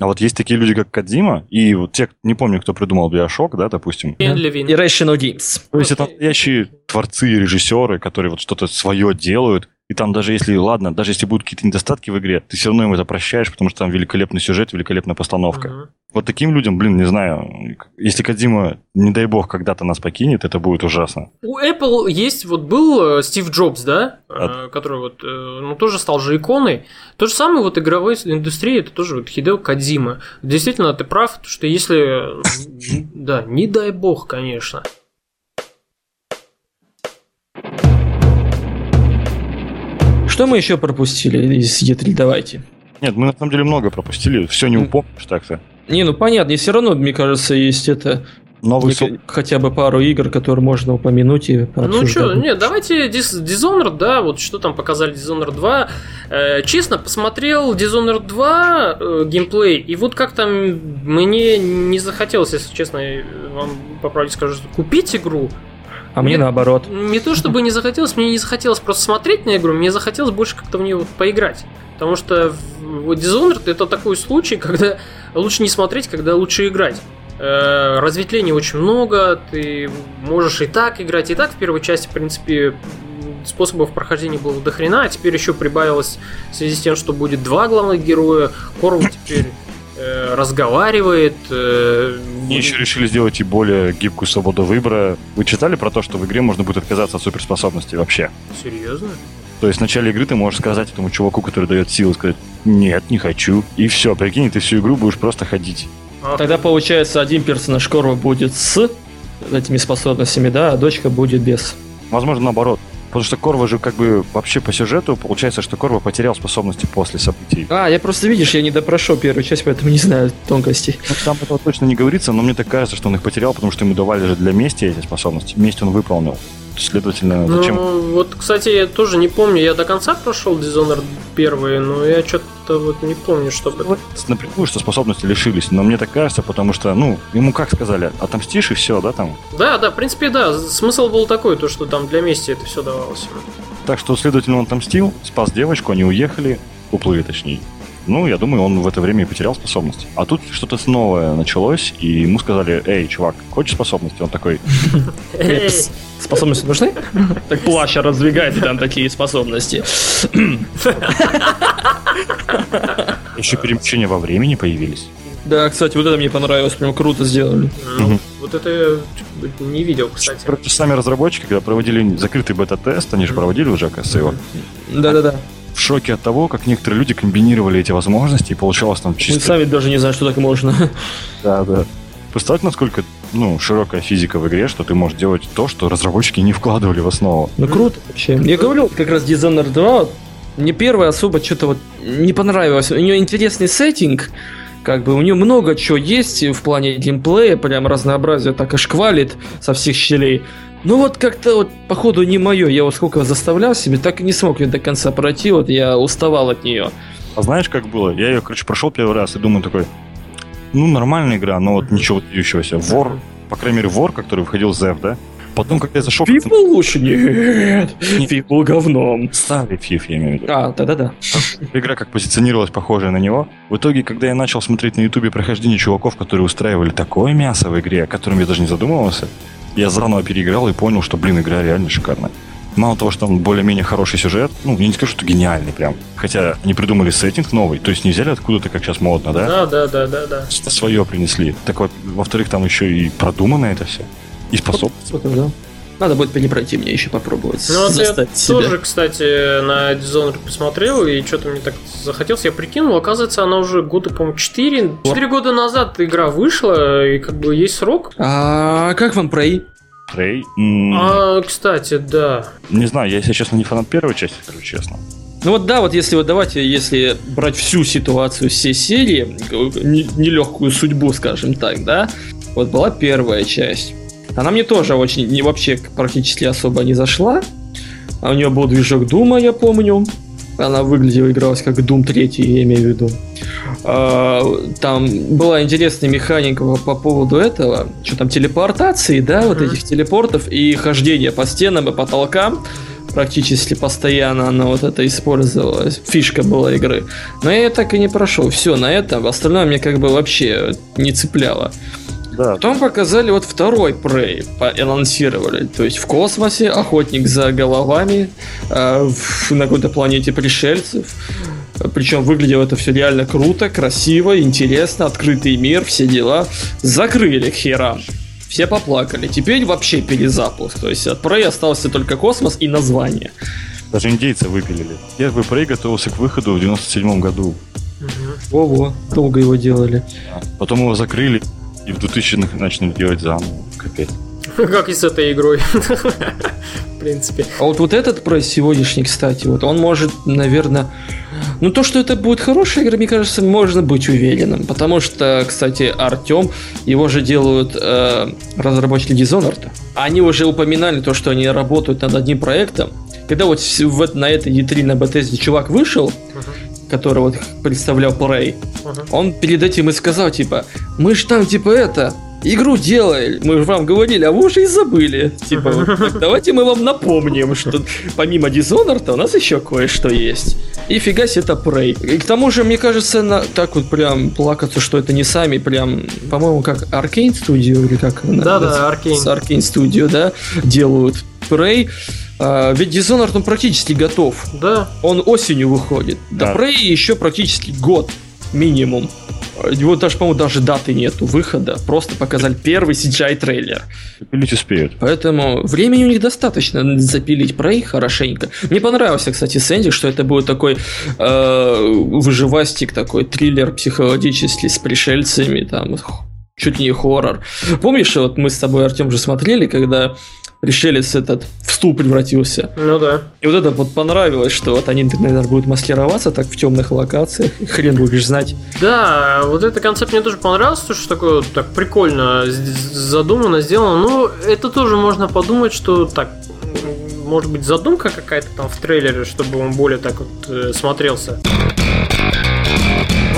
А вот есть такие люди, как Кадзима, и вот те, не помню, кто придумал Биошок, да, допустим. Да. Левин. Irrational Games. То есть это настоящие творцы и режиссеры, которые вот что-то свое делают. И там даже если, ладно, даже если будут какие-то недостатки в игре, ты все равно им это прощаешь, потому что там великолепный сюжет, великолепная постановка. Мгм. Вот таким людям, блин, не знаю, если Кадима, не дай бог, когда-то нас покинет, это будет ужасно. У Apple есть, вот был э, Стив Джобс, да, э, А- который вот, э, ну, тоже стал же иконой. То же самое вот игровой индустрии, это тоже вот Хидео Кадзима. Действительно, ты прав, что если, <laughs> да, не дай бог, конечно. Что мы еще пропустили из E3? Давайте. Нет, мы на самом деле много пропустили, все не упомнишь так-то. Не, ну понятно, и все равно, мне кажется, есть это Новый нека- со- хотя бы пару игр, которые можно упомянуть и Ну что, нет, давайте Dis- Dishonored, да, вот что там показали Dishonored 2. Э, честно, посмотрел Dishonored 2 э, геймплей, и вот как там мне не захотелось, если честно, вам по правде скажу, купить игру. А мне Нет. наоборот. Не то чтобы не захотелось, мне не захотелось просто смотреть на игру, мне захотелось больше как-то в нее вот поиграть. Потому что в- вот Dishonored это такой случай, <laughs> когда лучше не смотреть, когда лучше играть. Э, Разветвлений очень много, ты можешь и так играть, и так в первой части, в принципе, способов прохождения было до хрена, а теперь еще прибавилось в связи с тем, что будет два главных героя, Корву теперь разговаривает. э, Они еще решили сделать и более гибкую свободу выбора. Вы читали про то, что в игре можно будет отказаться от суперспособностей вообще? Серьезно? То есть в начале игры ты можешь сказать этому чуваку, который дает силы, сказать «нет, не хочу». И все, прикинь, ты всю игру будешь просто ходить. А, Тогда получается один персонаж Корва будет с этими способностями, да, а дочка будет без. Возможно, наоборот. Потому что Корва же как бы вообще по сюжету получается, что Корва потерял способности после событий. А, я просто, видишь, я не допрошел первую часть, поэтому не знаю тонкостей. Ну, там этого точно не говорится, но мне так кажется, что он их потерял, потому что ему давали же для мести эти способности. Месть он выполнил. Следовательно, зачем? Ну, вот, кстати, я тоже не помню, я до конца прошел Dishonored первый, но я что-то вот не помню, чтобы... Напрямую, что способности лишились, но мне так кажется, потому что, ну, ему как сказали, отомстишь и все, да, там? Да, да, в принципе, да, смысл был такой, то, что там для мести это все давалось. Так что, следовательно, он отомстил, спас девочку, они уехали, уплыли точнее. Ну, я думаю, он в это время и потерял способности. А тут что-то новое началось, и ему сказали, эй, чувак, хочешь способности? Он такой, Эй, Способности нужны? <laughs> Так плаща раздвигает, и там такие способности. еще перемещения во времени появились. Да, кстати, вот это мне понравилось, прям круто сделали. ну, вот это я не видел, кстати. Короче, сами разработчики, когда проводили закрытый бета-тест, они же проводили уже, оказывается, его, Да-да-да. В шоке от того, как некоторые люди комбинировали эти возможности, и получалось там Мы чисто... сами даже не знаем, что так можно. <laughs> Да, да. Представьте, насколько ну, широкая физика в игре, что ты можешь делать то, что разработчики не вкладывали в основу. Ну круто вообще. Я говорил, как раз Dishonored 2, вот, мне первая особо что-то вот не понравилось. У нее интересный сеттинг, как бы у нее много чего есть в плане геймплея, прям разнообразие так и шквалит со всех щелей. Ну вот как-то вот, походу, не мое. Я вот сколько заставлял себе, так и не смог ее до конца пройти. Вот я уставал от нее. А знаешь, как было? Я ее, короче, прошел первый раз и думаю такой, ну, нормальная игра, но вот ничего выдающегося. Вор, по крайней мере, вор, который выходил F, да? Потом, когда я зашел... Фиф был лучше? Нет. Фиф был говном. Старый фиф, я имею в виду. А, да-да-да. Игра как позиционировалась похожая на него. В итоге, когда я начал смотреть на ютубе прохождение чуваков, которые устраивали такое мясо в игре, о котором я даже не задумывался, я заново переиграл и понял, что, блин, игра реально шикарная. Мало того, что там более-менее хороший сюжет, ну, я не скажу, что гениальный прям. Хотя они придумали сеттинг новый, то есть не взяли откуда-то, как сейчас модно, да? Да, да, да, да, да. Что свое принесли. Так вот, во-вторых, там еще и продумано это все. И способность. Вот, да. Надо будет перепройти мне еще попробовать. Ну, вот я заставить себя. тоже, кстати, на Dishonored посмотрел, и что-то мне так захотелось. Я прикинул, оказывается, она уже года, по-моему, 4. 4 года назад игра вышла, и как бы есть срок. А как вам Prey? Прей. м, А, кстати, да. Не знаю, я, если честно, не фанат первой части, скажу честно. Ну вот да, вот если вот давайте, если брать всю ситуацию всей серии, не- нелегкую судьбу, скажем так, да, вот была первая часть. Она мне тоже очень, не вообще практически особо не зашла. А у нее был движок Дума, я помню. Она выглядела, игралась как Doom 3, я имею в виду. А, Там была интересная механика по поводу этого, что там, телепортации, да, вот этих телепортов и хождения по стенам и потолкам практически постоянно она вот это использовалась. Фишка была игры. Но я ее так и не прошел. Все, на этом. Остальное мне как бы вообще не цепляло. Да, Потом показали вот второй Prey, анонсировали. То есть в космосе, охотник за головами, э, в- на какой-то планете пришельцев. Причем выглядело это все реально круто, красиво, интересно, открытый мир, все дела. Закрыли к херам. Все поплакали. Теперь вообще перезапуск. То есть от Prey остался только космос и название. даже индейцы выпилили. Первый Прей готовился к выходу в 97 году. Во-во, долго его делали. Потом его закрыли, и в 2000-х начали делать заново. Капец. <laughs> Как и с этой игрой. <laughs> В принципе. А вот, вот этот про сегодняшний, кстати, вот он может, наверное... Ну, то, что это будет хорошая игра, мне кажется, можно быть уверенным. Потому что, кстати, Артем, его же делают э, разработчики Dishonored. Они уже упоминали то, что они работают над одним проектом. Когда вот в- на этой E3 на Bethesda чувак вышел, который вот представлял Prey, Мгм. он перед этим и сказал, типа, мы же там, типа, это, игру делали, мы же вам говорили, а вы уже и забыли. Типа, вот давайте мы вам напомним, что помимо Dishonored у нас еще кое-что есть. И фига себе это Prey. И к тому же, мне кажется, на, так вот прям плакаться, что это не сами, прям, по-моему, как Arcane Studio или как? она Да, называется? да, Аркейн. С Arcane Studio, да, делают Prey. А, ведь Dishonored, он практически готов. Да. Он осенью выходит. До Да. Prey еще практически год минимум. Его даже, по-моему, даже даты нету выхода. Просто показали первый CGI-трейлер. Пилить успеют. Поэтому времени у них достаточно запилить Prey хорошенько. Мне понравился, кстати, Сэнди, что это будет такой э, выживастик, такой триллер психологический с пришельцами, там, чуть ли не хоррор. Помнишь, вот мы с тобой, Артем, же смотрели, когда пришелец этот в стул превратился. Ну да. И вот это вот понравилось, что вот они, наверное, будут маскироваться так в темных локациях. Хрен будешь знать. Да, вот этот концепт мне тоже понравился, то, что такое вот так прикольно задумано, сделано. Ну, это тоже можно подумать, что так, может быть, задумка какая-то там в трейлере, чтобы он более так вот э, смотрелся.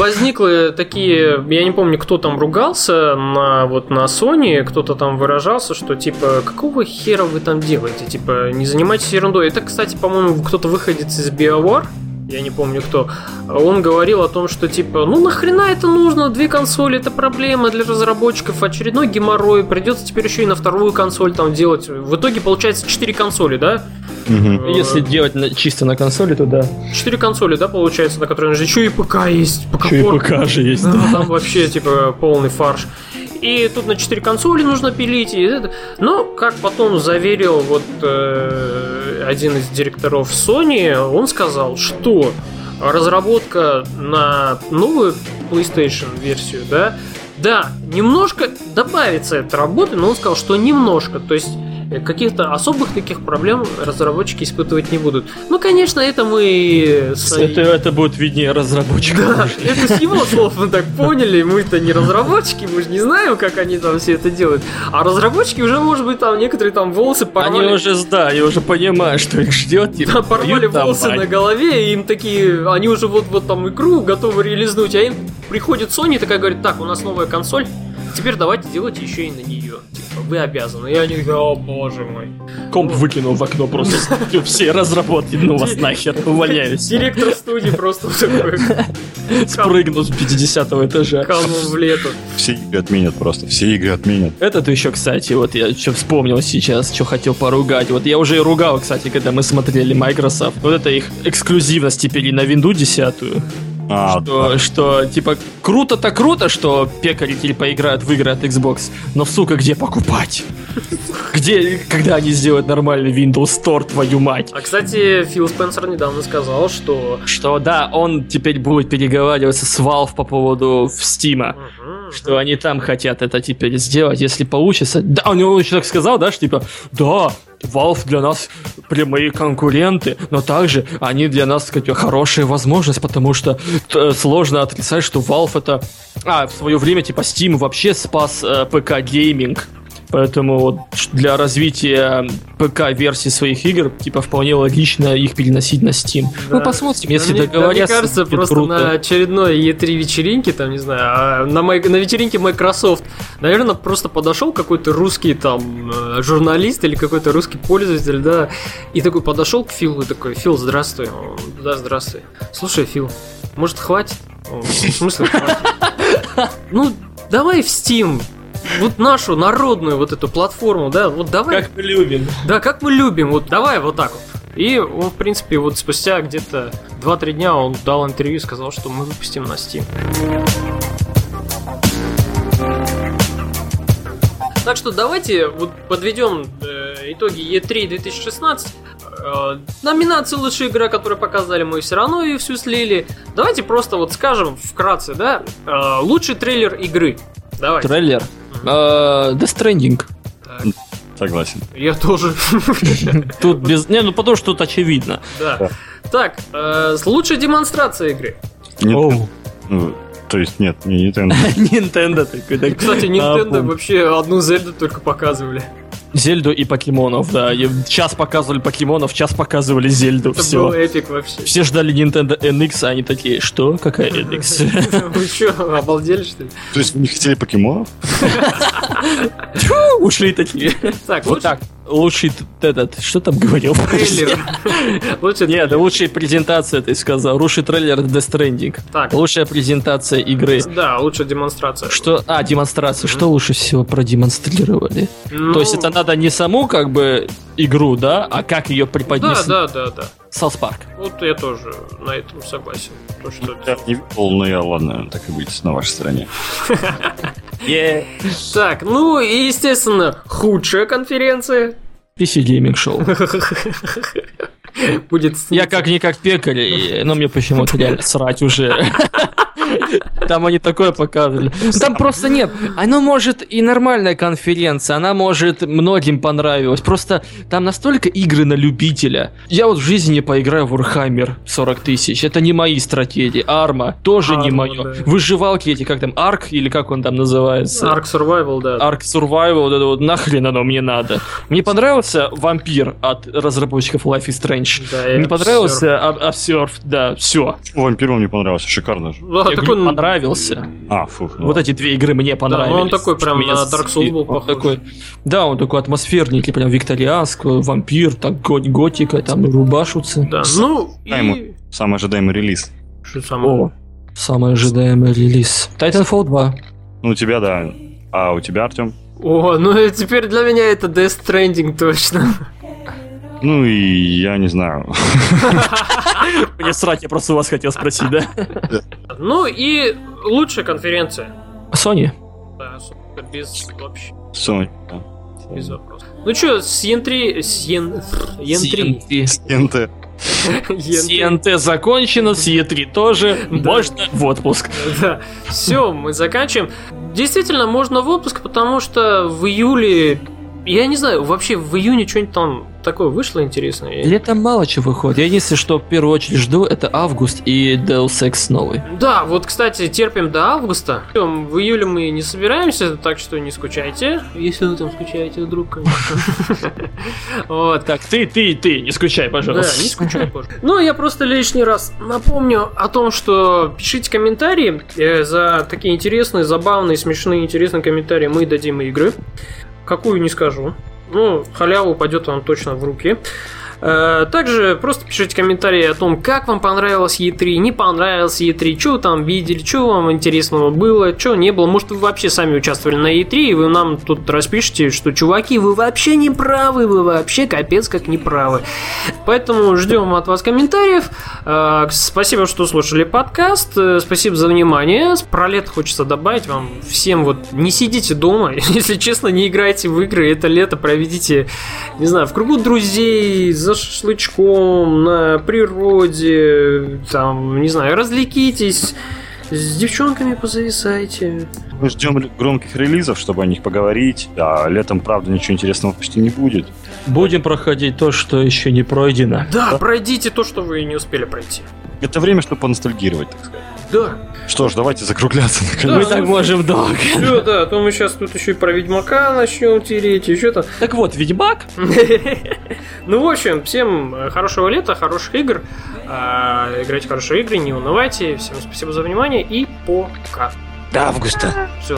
Возникли такие, я не помню, кто там ругался на вот на Sony, кто-то там выражался, что типа, какого хера вы там делаете, типа, не занимайтесь ерундой. Это, кстати, по-моему, кто-то выходит из BioWare, я не помню кто, он говорил о том, что типа, ну нахрена это нужно, две консоли, это проблема для разработчиков, очередной геморрой, придется теперь еще и на вторую консоль там делать. В итоге получается 4 консоли, да? Мгм. Если делать на- чисто на консоли, то да. 4 консоли, да, получается, на которые нужно еще и ПК есть, ПК Еще и ПК же есть. Да, там вообще типа полный фарш. И тут на 4 консоли нужно пилить. И это. Но, как потом заверил вот э, один из директоров Sony, он сказал, что разработка на новую PlayStation версию, да, да, немножко добавится эта работа, но он сказал, что немножко, то есть каких-то особых таких проблем разработчики испытывать не будут. Ну, конечно, это мы... с- Это, это будет виднее разработчиков. да, это с его слов мы так поняли, мы-то не разработчики, мы же не знаем, как они там все это делают. А разработчики уже, может быть, там некоторые там волосы порвали. Они уже, да, они уже понимают, что их ждет. Да, порвали волосы на голове, и им такие, они уже вот-вот там игру готовы реализнуть, а им приходит Sony такая говорит, так, у нас новая консоль, теперь давайте делайте еще и на нее. Типа, вы обязаны. И они такие, о боже мой. Комп выкинул в окно просто. <laughs> Все разработки, ну вас нахер, увольняюсь. Директор студии просто такой <laughs> Спрыгнул с 50 этажа. канул в лету. Все игры отменят просто, все игры отменят. Этот еще, кстати, вот я что вспомнил сейчас, что хотел поругать. Вот я уже и ругал, кстати, когда мы смотрели Microsoft. Вот это их эксклюзивность теперь и на Windows 10. А, Что, что, типа, круто-то круто, что пекари поиграют в игры от Xbox, но, сука, где покупать? Где, когда они сделают нормальный Windows Store, твою мать? А, кстати, Фил Спенсер недавно сказал, что... Что, да, он теперь будет переговариваться с Valve по поводу Steam. Что они там хотят это теперь сделать, если получится. Да, у него еще так сказал, да, что типа, да, Valve для нас прямые конкуренты, но также они для нас как бы, хорошая возможность, потому что э, сложно отрицать, что Valve это... А, в свое время, типа, Steam вообще спас э, ПК-гейминг. Поэтому вот для развития ПК-версии своих игр, типа, вполне логично их переносить на Steam. Да. Ну, посмотрим, если Да договорятся. мне кажется, просто круто. на очередной E3 вечеринке, там, не знаю, а на, май- на вечеринке Microsoft, наверное, просто подошел какой-то русский там э, журналист или какой-то русский пользователь, да, и такой подошел к Филу и такой, Фил, здравствуй. Да, здравствуй. Слушай, Фил, может, хватит? В смысле хватит? <laughs> Ну, давай в Steam. Вот нашу народную вот эту платформу, да, вот давай Как мы любим. да, как мы любим, вот давай вот так вот. И он, в принципе, вот спустя где-то 2-3 дня он дал интервью и сказал, что мы выпустим на Steam. Так что давайте вот подведем э, итоги E3 2016. Э, номинации лучшая игра, которую показали, мы все равно ее всю слили. Давайте просто вот скажем вкратце, да, э, лучший трейлер игры. Давай. Трейлер. Э, Death Stranding. согласен. Я тоже. <laughs> Тут без... Не, ну потому что тут очевидно. Да. Так, э, лучшая демонстрация игры. Нет, ну, то есть нет, не Nintendo. <laughs> Nintendo такой. так, Кстати, а, Nintendo пом- вообще одну Зельду только показывали. Зельду и покемонов, да. И час показывали покемонов, час показывали Зельду. Это Все. был эпик вообще. Все ждали Nintendo NX, а они такие, что? Какая <laughs> NX? Вы что, обалдели что ли? То есть вы не хотели покемонов? <laughs> Ушли такие. Так, Вот лучший так. Лучший этот, что там говорил? трейлер. <laughs> Лучший Нет, лучшая презентация, ты сказал. Лучший трейлер Death Stranding. Так, Лучшая презентация игры. да, лучшая демонстрация. Что? А, демонстрация. Что лучше всего продемонстрировали? Ну, То есть это надо не саму как бы игру, да, а как ее Да, преподнести. да, да, да. Саус Парк. Вот я тоже на этом согласен. То, что Я не видел, но я, ладно, так и быть, на вашей стороне. <laughs> Так, ну и, естественно, худшая конференция PC Gaming Show. будет... Я как-никак пекарь, но мне почему-то реально срать уже. <laughs> Там они такое показывали. Там просто нет. Оно может и нормальная конференция, она может многим понравилась. Просто там настолько игры на любителя. Я вот в жизни не поиграю в Warhammer 40 тысяч. Это не мои стратегии. Арма тоже не Arma, мое. да. Выживалки эти, как там, Арк или как он там называется? Ark Survival, да. Ark Survival, вот это вот нахрен оно мне надо. Мне понравился вампир от разработчиков Life is Strange. Да, Мне понравился Observe, да, все. Вампиру мне понравился, шикарно же. Да, Я такой, говорю, понравился. А, фух. Вот эти две игры мне понравились. ну он такой прям Меня на Dark Souls был похож. такой, да, он такой атмосферненький, прям викторианский, вампир, так го- готика, там рубашутся. Да, ну Да, и... Самый ожидаемый релиз. Что самое? О, самый ожидаемый релиз. Titanfall 2. Ну, у тебя, да. А у тебя, Артем? О, ну и теперь для меня это Death Stranding точно. Ну и я не знаю. <laughs> Мне срать, я просто у вас хотел спросить, да? Ну и лучшая конференция. Sony. Да, без вообще, Sony. да. без вопросов. Ну что, с Ен3... С Ен... Ен3. CNT. НТ. Ен3. CNT закончено, с E3 тоже. Можно в отпуск. Да. Все, мы заканчиваем. Действительно, можно в отпуск, потому что в июле... Я не знаю, вообще в июне что-нибудь там такое вышло интересное? Летом мало чего выходит. Я единственное, что в первую очередь жду, это август и Deus Ex новый. Да, вот, кстати, терпим до августа. В июле мы не собираемся, так что не скучайте. Если вы там скучаете вдруг, конечно. <laughs> Вот. Так, ты, ты, ты, не скучай, Да, пожалуйста. не скучай, позже. Ну, я просто лишний раз напомню о том, что пишите комментарии. э, За такие интересные, забавные, смешные, интересные комментарии мы дадим игры. Какую не скажу. Ну, халява упадет вам точно в руки. Э, Также просто пишите комментарии о том, как вам понравилось E3, не понравилось E3, что вы там видели, что вам интересного было, что не было. Может, вы вообще сами участвовали на E3, и вы нам тут распишите, что, чуваки, вы вообще не правы, вы вообще капец как не правы. Поэтому ждем от вас комментариев. Э, Спасибо, что слушали подкаст. Э, Спасибо за внимание. Про лето хочется добавить вам всем вот не сидите дома, <laughs> если честно, не играйте в игры. Это лето проведите, не знаю, в кругу друзей, за шашлычком, на природе, там, не знаю, развлекитесь. С девчонками позависайте. Мы ждем громких релизов, чтобы о них поговорить. А летом, правда, ничего интересного почти не будет. Будем проходить то, что еще не пройдено. Да, пройдите то, что вы не успели пройти. Это время, чтобы поностальгировать, так сказать. Да. Что ж, давайте закругляться Мы наконец. так можем долго. Все, да, а то мы сейчас тут еще и про Ведьмака начнем тереть, еще там. Так вот, Ведьмак. <laughs> Ну, в общем, всем э, хорошего лета, хороших игр. А, Играйте в хорошие игры, не унывайте. Всем спасибо за внимание и пока. До августа. Все.